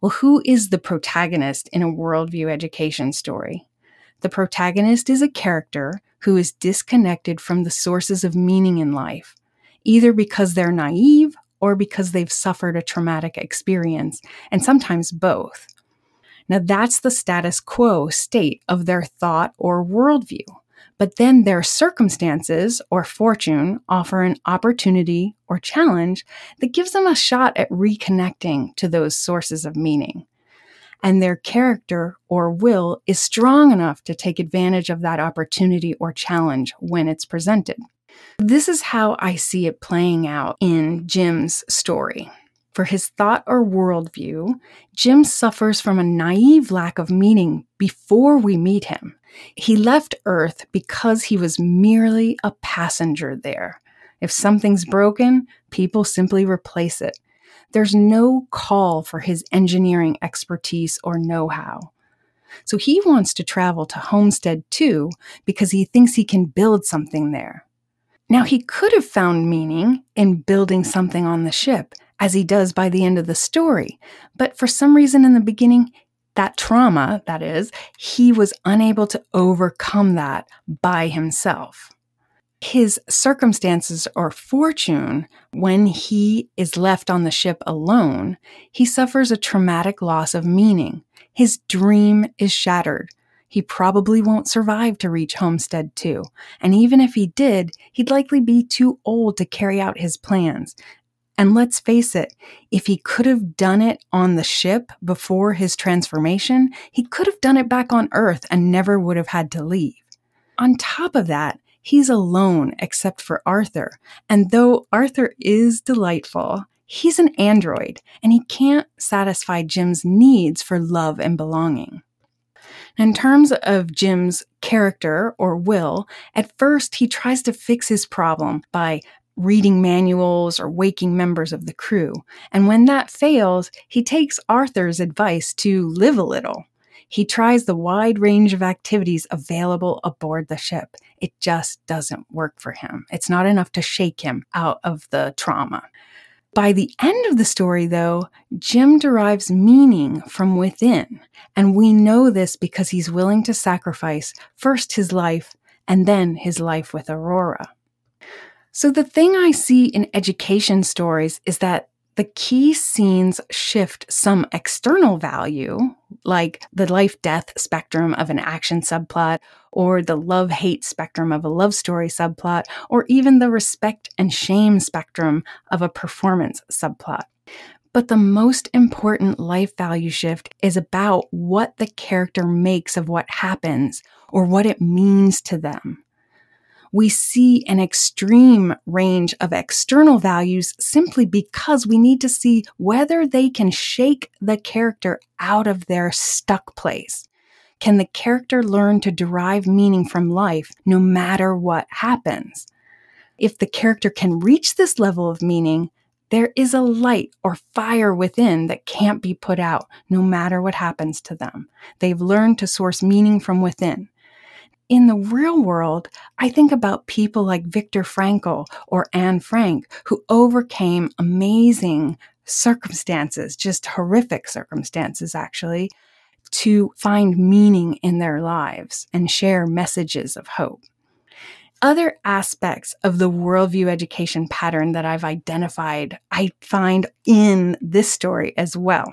Well, who is the protagonist in a worldview education story? The protagonist is a character who is disconnected from the sources of meaning in life, either because they're naive or because they've suffered a traumatic experience, and sometimes both. Now, that's the status quo state of their thought or worldview. But then their circumstances or fortune offer an opportunity or challenge that gives them a shot at reconnecting to those sources of meaning. And their character or will is strong enough to take advantage of that opportunity or challenge when it's presented. This is how I see it playing out in Jim's story. For his thought or worldview, Jim suffers from a naive lack of meaning before we meet him. He left Earth because he was merely a passenger there. If something's broken, people simply replace it. There's no call for his engineering expertise or know how. So he wants to travel to Homestead 2 because he thinks he can build something there. Now, he could have found meaning in building something on the ship, as he does by the end of the story. But for some reason in the beginning, that trauma, that is, he was unable to overcome that by himself. His circumstances or fortune, when he is left on the ship alone, he suffers a traumatic loss of meaning. His dream is shattered. He probably won't survive to reach Homestead 2. And even if he did, he'd likely be too old to carry out his plans, And let's face it, if he could have done it on the ship before his transformation, he could have done it back on Earth and never would have had to leave. On top of that, he's alone except for Arthur. And though Arthur is delightful, he's an android and he can't satisfy Jim's needs for love and belonging. In terms of Jim's character or will, at first he tries to fix his problem by reading manuals or waking members of the crew. And when that fails, he takes Arthur's advice to live a little. He tries the wide range of activities available aboard the ship. It just doesn't work for him. It's not enough to shake him out of the trauma. By the end of the story, though, Jim derives meaning from within. And we know this because he's willing to sacrifice first his life and then his life with Aurora. So, the thing I see in education stories is that the key scenes shift some external value, like the life death spectrum of an action subplot, or the love hate spectrum of a love story subplot, or even the respect and shame spectrum of a performance subplot. But the most important life value shift is about what the character makes of what happens or what it means to them we see an extreme range of external values simply because we need to see whether they can shake the character out of their stuck place. Can the character learn to derive meaning from life no matter what happens? If the character can reach this level of meaning, there is a light or fire within that can't be put out no matter what happens to them. They've learned to source meaning from within in the real world, I think about people like Viktor Frankl or Anne Frank who overcame amazing circumstances, just horrific circumstances, actually, to find meaning in their lives and share messages of hope. Other aspects of the worldview education pattern that I've identified, I find in this story as well.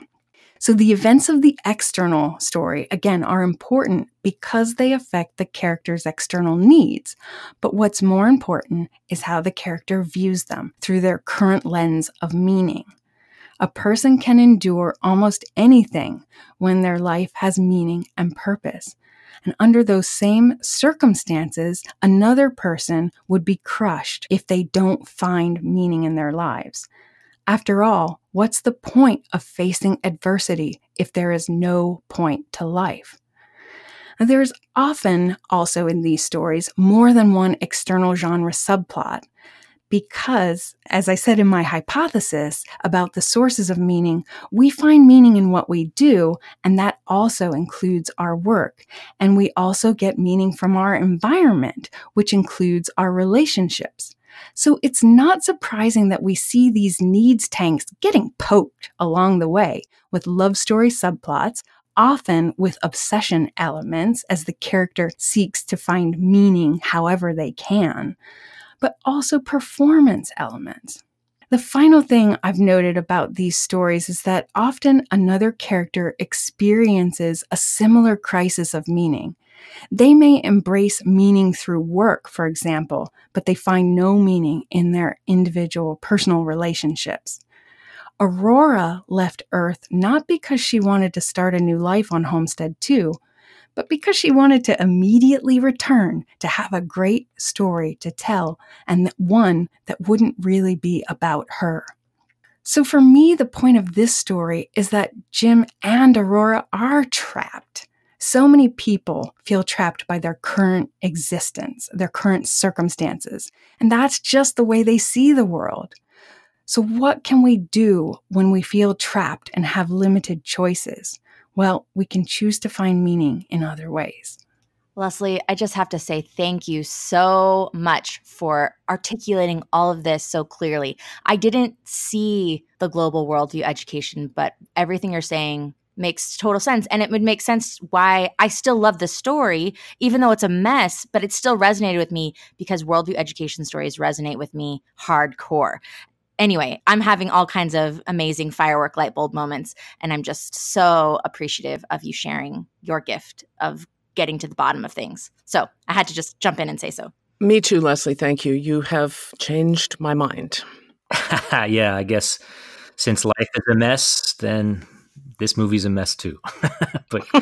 So the events of the external story, again, are important because they affect the character's external needs. But what's more important is how the character views them through their current lens of meaning. A person can endure almost anything when their life has meaning and purpose. And under those same circumstances, another person would be crushed if they don't find meaning in their lives. After all, what's the point of facing adversity if there is no point to life? There's often also in these stories more than one external genre subplot because, as I said in my hypothesis about the sources of meaning, we find meaning in what we do, and that also includes our work. And we also get meaning from our environment, which includes our relationships. So it's not surprising that we see these needs tanks getting poked along the way with love story subplots, often with obsession elements as the character seeks to find meaning however they can, but also performance elements. The final thing I've noted about these stories is that often another character experiences a similar crisis of meaning. They may embrace meaning through work, for example, but they find no meaning in their individual personal relationships. Aurora left Earth not because she wanted to start a new life on Homestead 2, but because she wanted to immediately return to have a great story to tell and one that wouldn't really be about her. So, for me, the point of this story is that Jim and Aurora are trapped. So many people feel trapped by their current existence, their current circumstances, and that's just the way they see the world. So, what can we do when we feel trapped and have limited choices? Well, we can choose to find meaning in other ways. Leslie, I just have to say thank you so much for articulating all of this so clearly. I didn't see the global worldview education, but everything you're saying makes total sense. And it would make sense why I still love the story, even though it's a mess, but it still resonated with me because worldview education stories resonate with me hardcore. Anyway, I'm having all kinds of amazing firework light bulb moments, and I'm just so appreciative of you sharing your gift of getting to the bottom of things. So I had to just jump in and say so. Me too, Leslie. Thank you. You have changed my mind. (laughs) yeah, I guess since life is a mess, then this movie's a mess too. (laughs) but (laughs)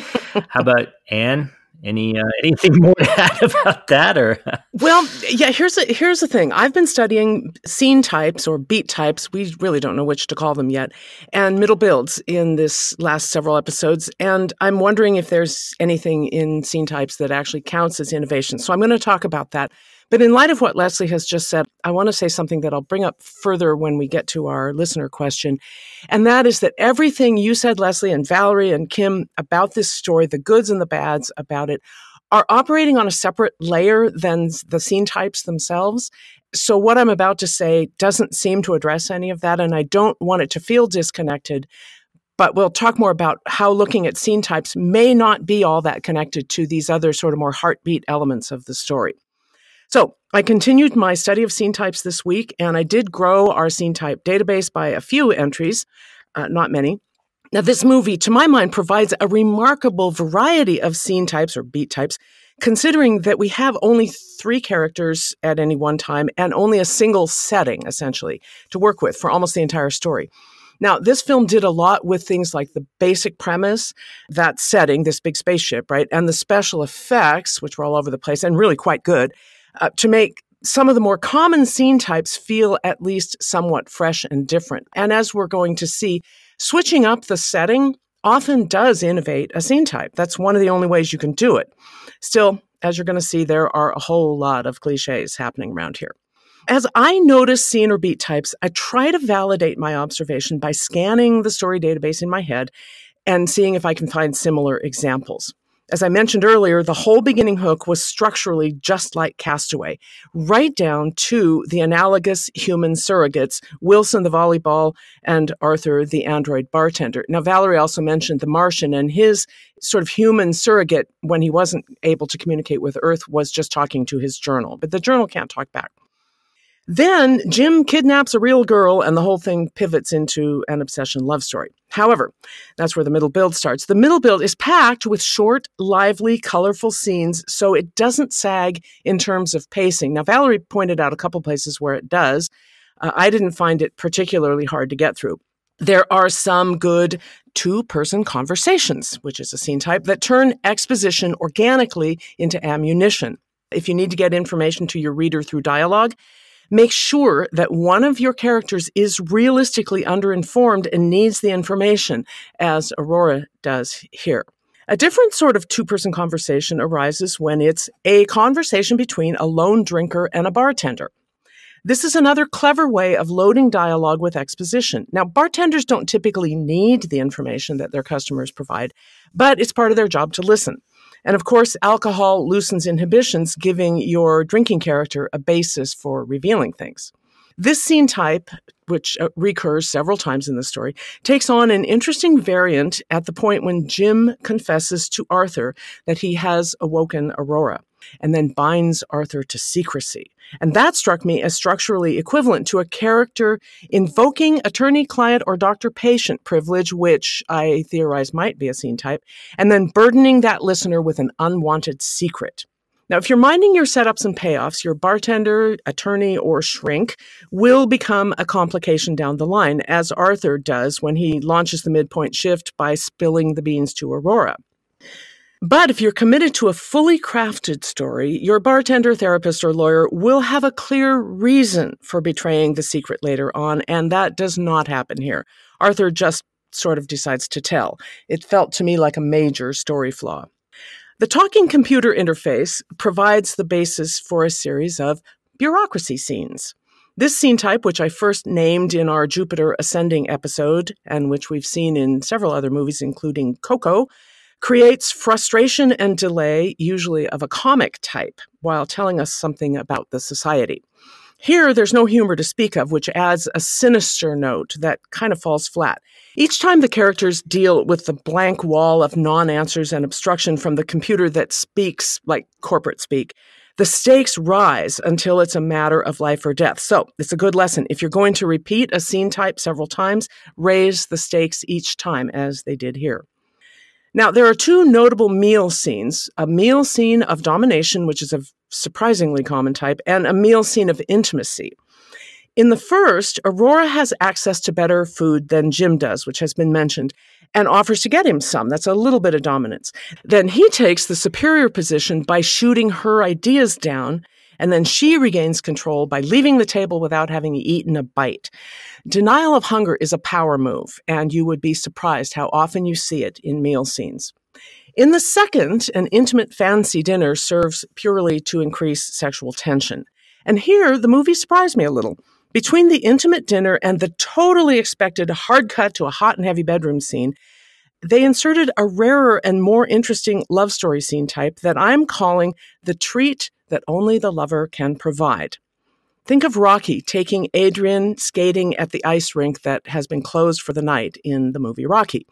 how about Anne? Any uh, (laughs) anything more to add about that, or well, yeah. Here's a, here's the thing. I've been studying scene types or beat types. We really don't know which to call them yet, and middle builds in this last several episodes. And I'm wondering if there's anything in scene types that actually counts as innovation. So I'm going to talk about that. But in light of what Leslie has just said, I want to say something that I'll bring up further when we get to our listener question. And that is that everything you said, Leslie and Valerie and Kim, about this story, the goods and the bads about it, are operating on a separate layer than the scene types themselves. So what I'm about to say doesn't seem to address any of that. And I don't want it to feel disconnected but we'll talk more about how looking at scene types may not be all that connected to these other sort of more heartbeat elements of the story. So I continued my study of scene types this week, and I did grow our scene type database by a few entries, uh, not many. Now, this movie, to my mind, provides a remarkable variety of scene types or beat types, considering that we have only three characters at any one time and only a single setting, essentially, to work with for almost the entire story. Now, this film did a lot with things like the basic premise, that setting, this big spaceship, right? And the special effects, which were all over the place and really quite good uh, to make some of the more common scene types feel at least somewhat fresh and different. And as we're going to see, switching up the setting often does innovate a scene type. That's one of the only ways you can do it. Still, as you're going to see, there are a whole lot of cliches happening around here. As I notice scene or beat types, I try to validate my observation by scanning the story database in my head and seeing if I can find similar examples. As I mentioned earlier, the whole beginning hook was structurally just like Castaway, right down to the analogous human surrogates, Wilson the volleyball and Arthur the android bartender. Now, Valerie also mentioned the Martian and his sort of human surrogate when he wasn't able to communicate with Earth was just talking to his journal, but the journal can't talk back. Then Jim kidnaps a real girl, and the whole thing pivots into an obsession love story. However, that's where the middle build starts. The middle build is packed with short, lively, colorful scenes, so it doesn't sag in terms of pacing. Now, Valerie pointed out a couple places where it does. Uh, I didn't find it particularly hard to get through. There are some good two person conversations, which is a scene type, that turn exposition organically into ammunition. If you need to get information to your reader through dialogue, Make sure that one of your characters is realistically underinformed and needs the information, as Aurora does here. A different sort of two person conversation arises when it's a conversation between a lone drinker and a bartender. This is another clever way of loading dialogue with exposition. Now, bartenders don't typically need the information that their customers provide, but it's part of their job to listen. And of course, alcohol loosens inhibitions, giving your drinking character a basis for revealing things. This scene type, which uh, recurs several times in the story, takes on an interesting variant at the point when Jim confesses to Arthur that he has awoken Aurora and then binds Arthur to secrecy. And that struck me as structurally equivalent to a character invoking attorney client or doctor patient privilege, which I theorize might be a scene type, and then burdening that listener with an unwanted secret. Now, if you're minding your setups and payoffs, your bartender, attorney, or shrink will become a complication down the line, as Arthur does when he launches the midpoint shift by spilling the beans to Aurora. But if you're committed to a fully crafted story, your bartender, therapist, or lawyer will have a clear reason for betraying the secret later on, and that does not happen here. Arthur just sort of decides to tell. It felt to me like a major story flaw. The talking computer interface provides the basis for a series of bureaucracy scenes. This scene type, which I first named in our Jupiter Ascending episode, and which we've seen in several other movies, including Coco, creates frustration and delay, usually of a comic type, while telling us something about the society. Here, there's no humor to speak of, which adds a sinister note that kind of falls flat. Each time the characters deal with the blank wall of non answers and obstruction from the computer that speaks like corporate speak, the stakes rise until it's a matter of life or death. So it's a good lesson. If you're going to repeat a scene type several times, raise the stakes each time, as they did here. Now, there are two notable meal scenes a meal scene of domination, which is a surprisingly common type, and a meal scene of intimacy. In the first, Aurora has access to better food than Jim does, which has been mentioned, and offers to get him some. That's a little bit of dominance. Then he takes the superior position by shooting her ideas down, and then she regains control by leaving the table without having eaten a bite. Denial of hunger is a power move, and you would be surprised how often you see it in meal scenes. In the second, an intimate fancy dinner serves purely to increase sexual tension. And here, the movie surprised me a little. Between the intimate dinner and the totally expected hard cut to a hot and heavy bedroom scene, they inserted a rarer and more interesting love story scene type that I'm calling the treat that only the lover can provide. Think of Rocky taking Adrian skating at the ice rink that has been closed for the night in the movie Rocky.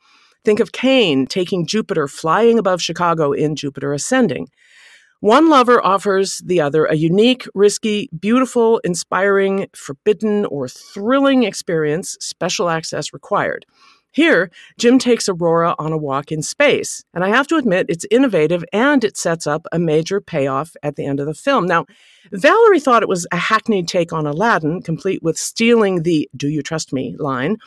Think of Caine taking Jupiter flying above Chicago in Jupiter Ascending. One lover offers the other a unique, risky, beautiful, inspiring, forbidden, or thrilling experience, special access required. Here, Jim takes Aurora on a walk in space, and I have to admit it's innovative and it sets up a major payoff at the end of the film. Now, Valerie thought it was a hackneyed take on Aladdin, complete with stealing the Do You Trust Me line,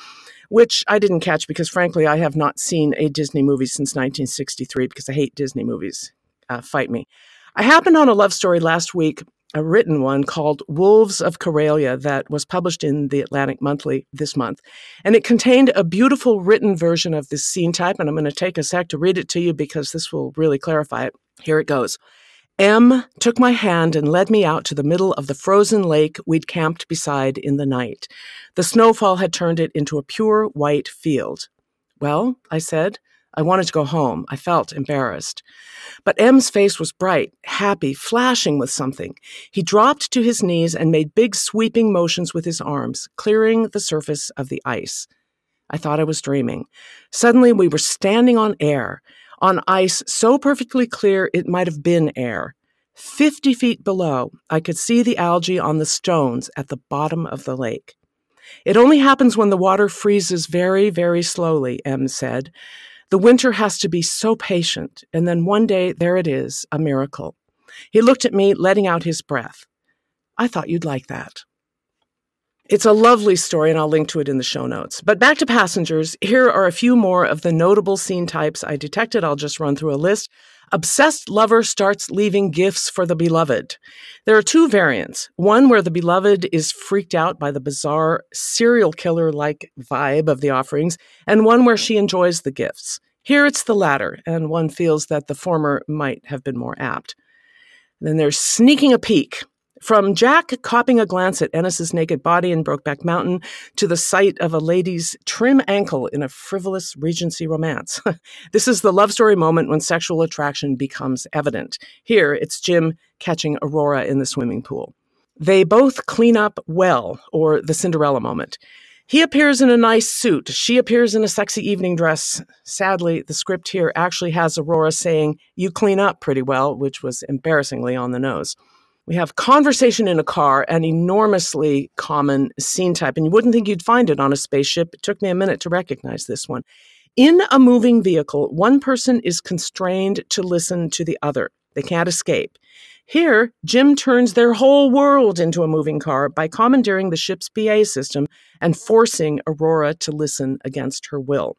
which I didn't catch because, frankly, I have not seen a Disney movie since 1963 because I hate Disney movies. Uh, fight me. I happened on a love story last week, a written one called Wolves of Karelia that was published in the Atlantic Monthly this month. And it contained a beautiful written version of this scene type. And I'm going to take a sec to read it to you because this will really clarify it. Here it goes. M took my hand and led me out to the middle of the frozen lake we'd camped beside in the night. The snowfall had turned it into a pure white field. Well, I said, I wanted to go home. I felt embarrassed. But M's face was bright, happy, flashing with something. He dropped to his knees and made big sweeping motions with his arms, clearing the surface of the ice. I thought I was dreaming. Suddenly, we were standing on air, on ice so perfectly clear it might have been air. Fifty feet below, I could see the algae on the stones at the bottom of the lake. It only happens when the water freezes very, very slowly, M said. The winter has to be so patient, and then one day there it is, a miracle. He looked at me, letting out his breath. I thought you'd like that. It's a lovely story, and I'll link to it in the show notes. But back to passengers, here are a few more of the notable scene types I detected. I'll just run through a list. Obsessed lover starts leaving gifts for the beloved. There are two variants one where the beloved is freaked out by the bizarre serial killer like vibe of the offerings, and one where she enjoys the gifts. Here it's the latter, and one feels that the former might have been more apt. Then there's sneaking a peek. From Jack copping a glance at Ennis's naked body in Brokeback Mountain to the sight of a lady's trim ankle in a frivolous Regency romance. (laughs) this is the love story moment when sexual attraction becomes evident. Here, it's Jim catching Aurora in the swimming pool. They both clean up well, or the Cinderella moment. He appears in a nice suit. She appears in a sexy evening dress. Sadly, the script here actually has Aurora saying, You clean up pretty well, which was embarrassingly on the nose. We have conversation in a car, an enormously common scene type, and you wouldn't think you'd find it on a spaceship. It took me a minute to recognize this one. In a moving vehicle, one person is constrained to listen to the other. They can't escape. Here, Jim turns their whole world into a moving car by commandeering the ship's PA system and forcing Aurora to listen against her will.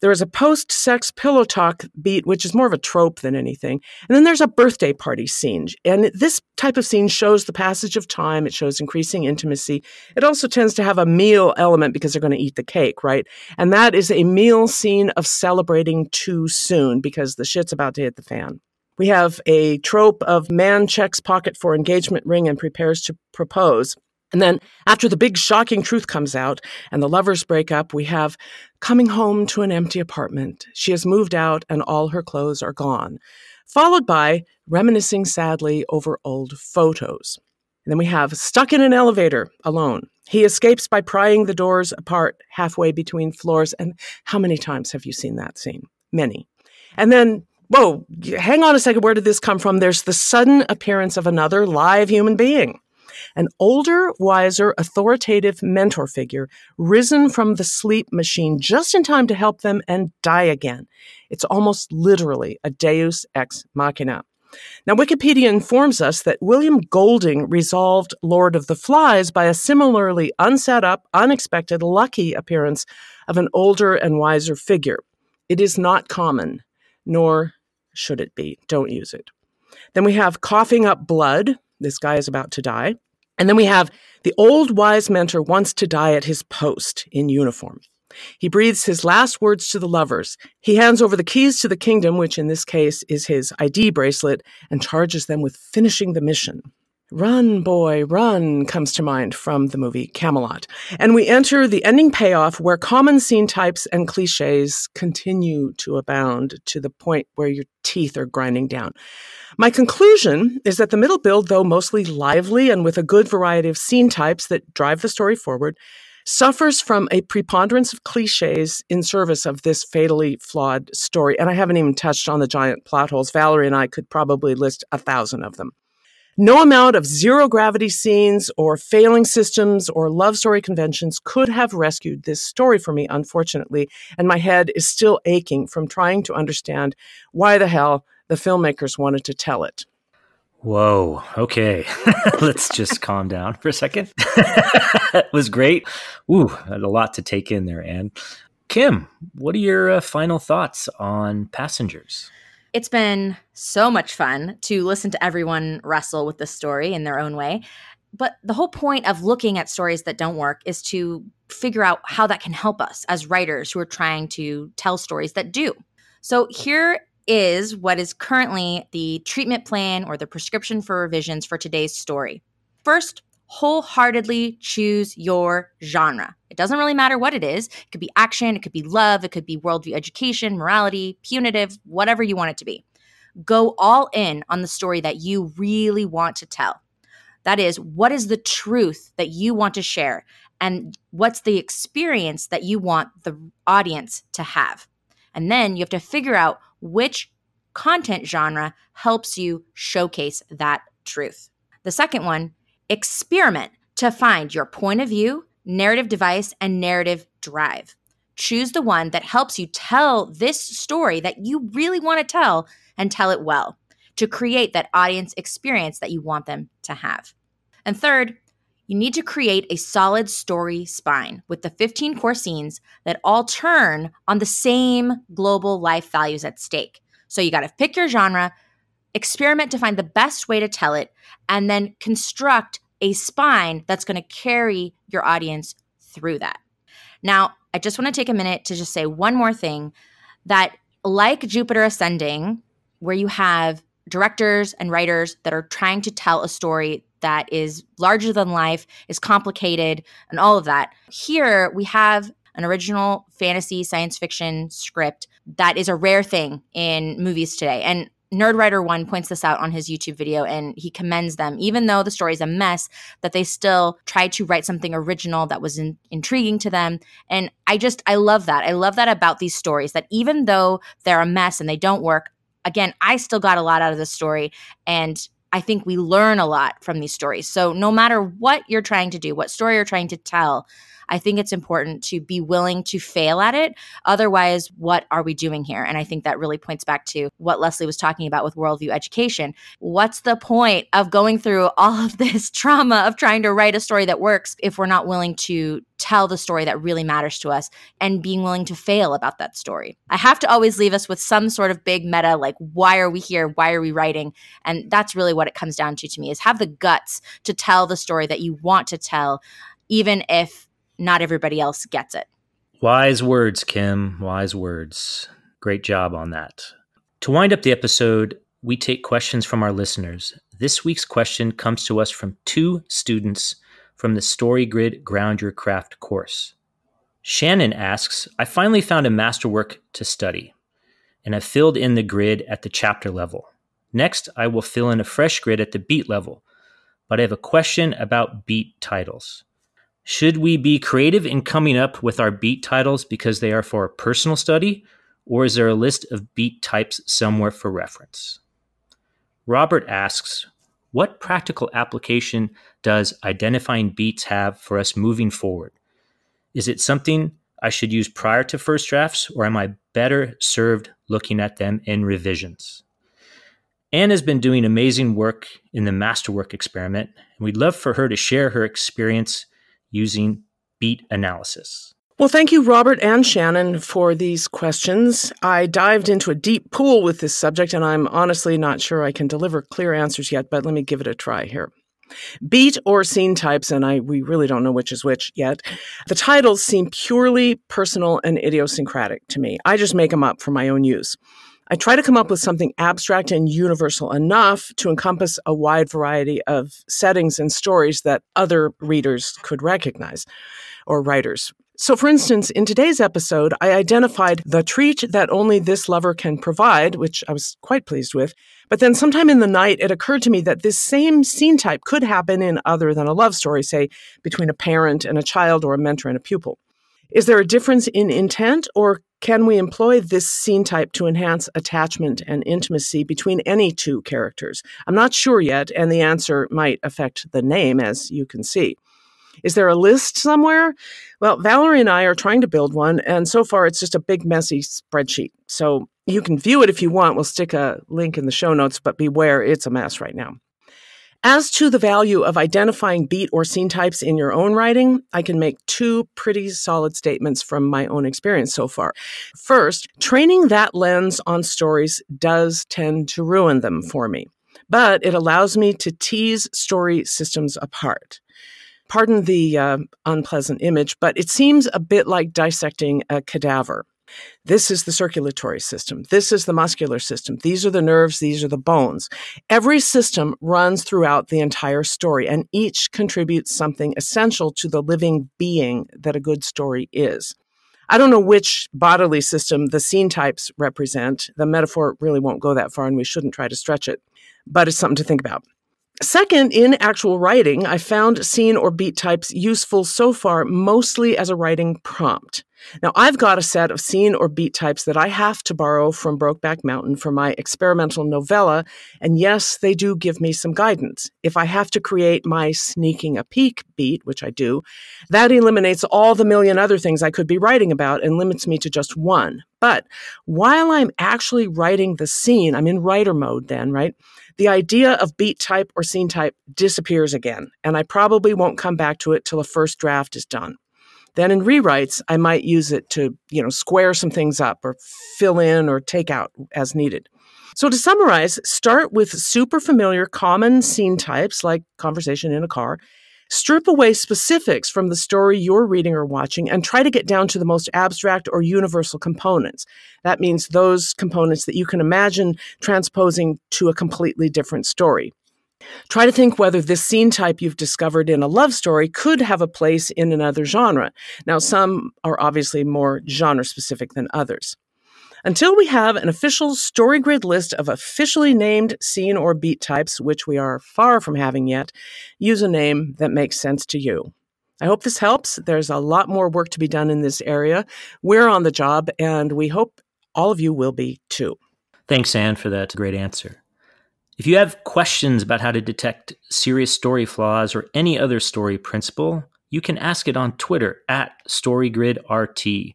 There is a post sex pillow talk beat, which is more of a trope than anything. And then there's a birthday party scene. And this type of scene shows the passage of time, it shows increasing intimacy. It also tends to have a meal element because they're going to eat the cake, right? And that is a meal scene of celebrating too soon because the shit's about to hit the fan. We have a trope of man checks pocket for engagement ring and prepares to propose. And then, after the big shocking truth comes out and the lovers break up, we have coming home to an empty apartment. She has moved out and all her clothes are gone, followed by reminiscing sadly over old photos. And then we have stuck in an elevator alone. He escapes by prying the doors apart halfway between floors. And how many times have you seen that scene? Many. And then whoa, hang on a second, where did this come from? There's the sudden appearance of another live human being an older, wiser, authoritative mentor figure risen from the sleep machine just in time to help them and die again. It's almost literally a deus ex machina. Now, Wikipedia informs us that William Golding resolved Lord of the Flies by a similarly unset up, unexpected, lucky appearance of an older and wiser figure. It is not common, nor should it be. Don't use it. Then we have coughing up blood. This guy is about to die. And then we have the old wise mentor wants to die at his post in uniform. He breathes his last words to the lovers. He hands over the keys to the kingdom, which in this case is his ID bracelet, and charges them with finishing the mission. Run, boy, run comes to mind from the movie Camelot. And we enter the ending payoff where common scene types and cliches continue to abound to the point where your teeth are grinding down. My conclusion is that the middle build, though mostly lively and with a good variety of scene types that drive the story forward, suffers from a preponderance of cliches in service of this fatally flawed story. And I haven't even touched on the giant plot holes. Valerie and I could probably list a thousand of them. No amount of zero gravity scenes or failing systems or love story conventions could have rescued this story for me, unfortunately. And my head is still aching from trying to understand why the hell the filmmakers wanted to tell it. Whoa. Okay. (laughs) Let's just calm down for a second. that (laughs) was great. Ooh, a lot to take in there, Anne. Kim, what are your uh, final thoughts on Passengers? It's been so much fun to listen to everyone wrestle with the story in their own way. But the whole point of looking at stories that don't work is to figure out how that can help us as writers who are trying to tell stories that do. So here is what is currently the treatment plan or the prescription for revisions for today's story. First, wholeheartedly choose your genre. It doesn't really matter what it is. It could be action, it could be love, it could be worldview education, morality, punitive, whatever you want it to be. Go all in on the story that you really want to tell. That is, what is the truth that you want to share? And what's the experience that you want the audience to have? And then you have to figure out which content genre helps you showcase that truth. The second one Experiment to find your point of view, narrative device, and narrative drive. Choose the one that helps you tell this story that you really want to tell and tell it well to create that audience experience that you want them to have. And third, you need to create a solid story spine with the 15 core scenes that all turn on the same global life values at stake. So you got to pick your genre, experiment to find the best way to tell it, and then construct a spine that's going to carry your audience through that. Now, I just want to take a minute to just say one more thing that, like Jupiter Ascending, where you have directors and writers that are trying to tell a story that is larger than life, is complicated, and all of that. Here we have an original fantasy science fiction script that is a rare thing in movies today. And Nerdwriter One points this out on his YouTube video and he commends them, even though the story is a mess, that they still tried to write something original that was in- intriguing to them. And I just, I love that. I love that about these stories that even though they're a mess and they don't work, again, I still got a lot out of this story. And I think we learn a lot from these stories. So no matter what you're trying to do, what story you're trying to tell, I think it's important to be willing to fail at it. Otherwise, what are we doing here? And I think that really points back to what Leslie was talking about with worldview education. What's the point of going through all of this (laughs) trauma of trying to write a story that works if we're not willing to tell the story that really matters to us and being willing to fail about that story. I have to always leave us with some sort of big meta like why are we here? Why are we writing? And that's really what it comes down to to me is have the guts to tell the story that you want to tell even if not everybody else gets it. Wise words, Kim. Wise words. Great job on that. To wind up the episode, we take questions from our listeners. This week's question comes to us from two students from the StoryGrid Ground Your Craft course. Shannon asks I finally found a masterwork to study, and I filled in the grid at the chapter level. Next, I will fill in a fresh grid at the beat level, but I have a question about beat titles. Should we be creative in coming up with our beat titles because they are for personal study, or is there a list of beat types somewhere for reference? Robert asks, what practical application does identifying beats have for us moving forward? Is it something I should use prior to first drafts, or am I better served looking at them in revisions? Anne has been doing amazing work in the Masterwork experiment, and we'd love for her to share her experience using beat analysis. Well, thank you, Robert and Shannon, for these questions. I dived into a deep pool with this subject, and I'm honestly not sure I can deliver clear answers yet, but let me give it a try here. Beat or scene types, and I we really don't know which is which yet. The titles seem purely personal and idiosyncratic to me. I just make them up for my own use. I try to come up with something abstract and universal enough to encompass a wide variety of settings and stories that other readers could recognize or writers. So, for instance, in today's episode, I identified the treat that only this lover can provide, which I was quite pleased with. But then sometime in the night, it occurred to me that this same scene type could happen in other than a love story, say between a parent and a child or a mentor and a pupil. Is there a difference in intent, or can we employ this scene type to enhance attachment and intimacy between any two characters? I'm not sure yet, and the answer might affect the name, as you can see. Is there a list somewhere? Well, Valerie and I are trying to build one, and so far it's just a big, messy spreadsheet. So you can view it if you want. We'll stick a link in the show notes, but beware, it's a mess right now. As to the value of identifying beat or scene types in your own writing, I can make two pretty solid statements from my own experience so far. First, training that lens on stories does tend to ruin them for me, but it allows me to tease story systems apart pardon the uh, unpleasant image, but it seems a bit like dissecting a cadaver. This is the circulatory system. This is the muscular system. These are the nerves. These are the bones. Every system runs throughout the entire story, and each contributes something essential to the living being that a good story is. I don't know which bodily system the scene types represent. The metaphor really won't go that far, and we shouldn't try to stretch it, but it's something to think about. Second, in actual writing, I found scene or beat types useful so far mostly as a writing prompt. Now, I've got a set of scene or beat types that I have to borrow from Brokeback Mountain for my experimental novella, and yes, they do give me some guidance. If I have to create my sneaking a peek beat, which I do, that eliminates all the million other things I could be writing about and limits me to just one. But while I'm actually writing the scene, I'm in writer mode then, right? The idea of beat type or scene type disappears again, and I probably won't come back to it till a first draft is done. Then in rewrites, I might use it to, you know, square some things up or fill in or take out as needed. So to summarize, start with super familiar common scene types like conversation in a car Strip away specifics from the story you're reading or watching and try to get down to the most abstract or universal components. That means those components that you can imagine transposing to a completely different story. Try to think whether this scene type you've discovered in a love story could have a place in another genre. Now, some are obviously more genre specific than others. Until we have an official StoryGrid list of officially named scene or beat types, which we are far from having yet, use a name that makes sense to you. I hope this helps. There's a lot more work to be done in this area. We're on the job, and we hope all of you will be too. Thanks, Anne, for that great answer. If you have questions about how to detect serious story flaws or any other story principle, you can ask it on Twitter at StoryGridRT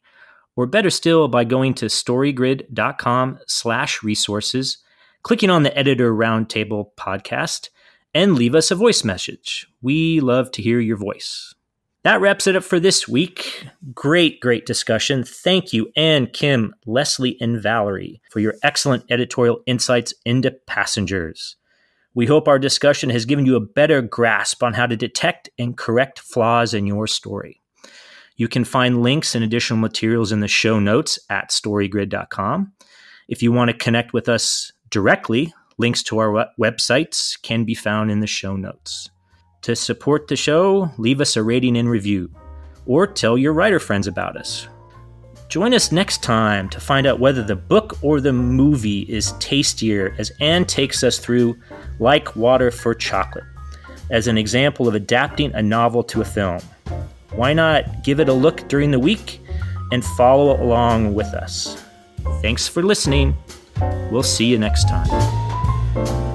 or better still by going to storygrid.com slash resources, clicking on the Editor Roundtable podcast, and leave us a voice message. We love to hear your voice. That wraps it up for this week. Great, great discussion. Thank you, Anne, Kim, Leslie, and Valerie, for your excellent editorial insights into passengers. We hope our discussion has given you a better grasp on how to detect and correct flaws in your story. You can find links and additional materials in the show notes at storygrid.com. If you want to connect with us directly, links to our websites can be found in the show notes. To support the show, leave us a rating and review, or tell your writer friends about us. Join us next time to find out whether the book or the movie is tastier as Anne takes us through Like Water for Chocolate as an example of adapting a novel to a film why not give it a look during the week and follow along with us? Thanks for listening. We'll see you next time.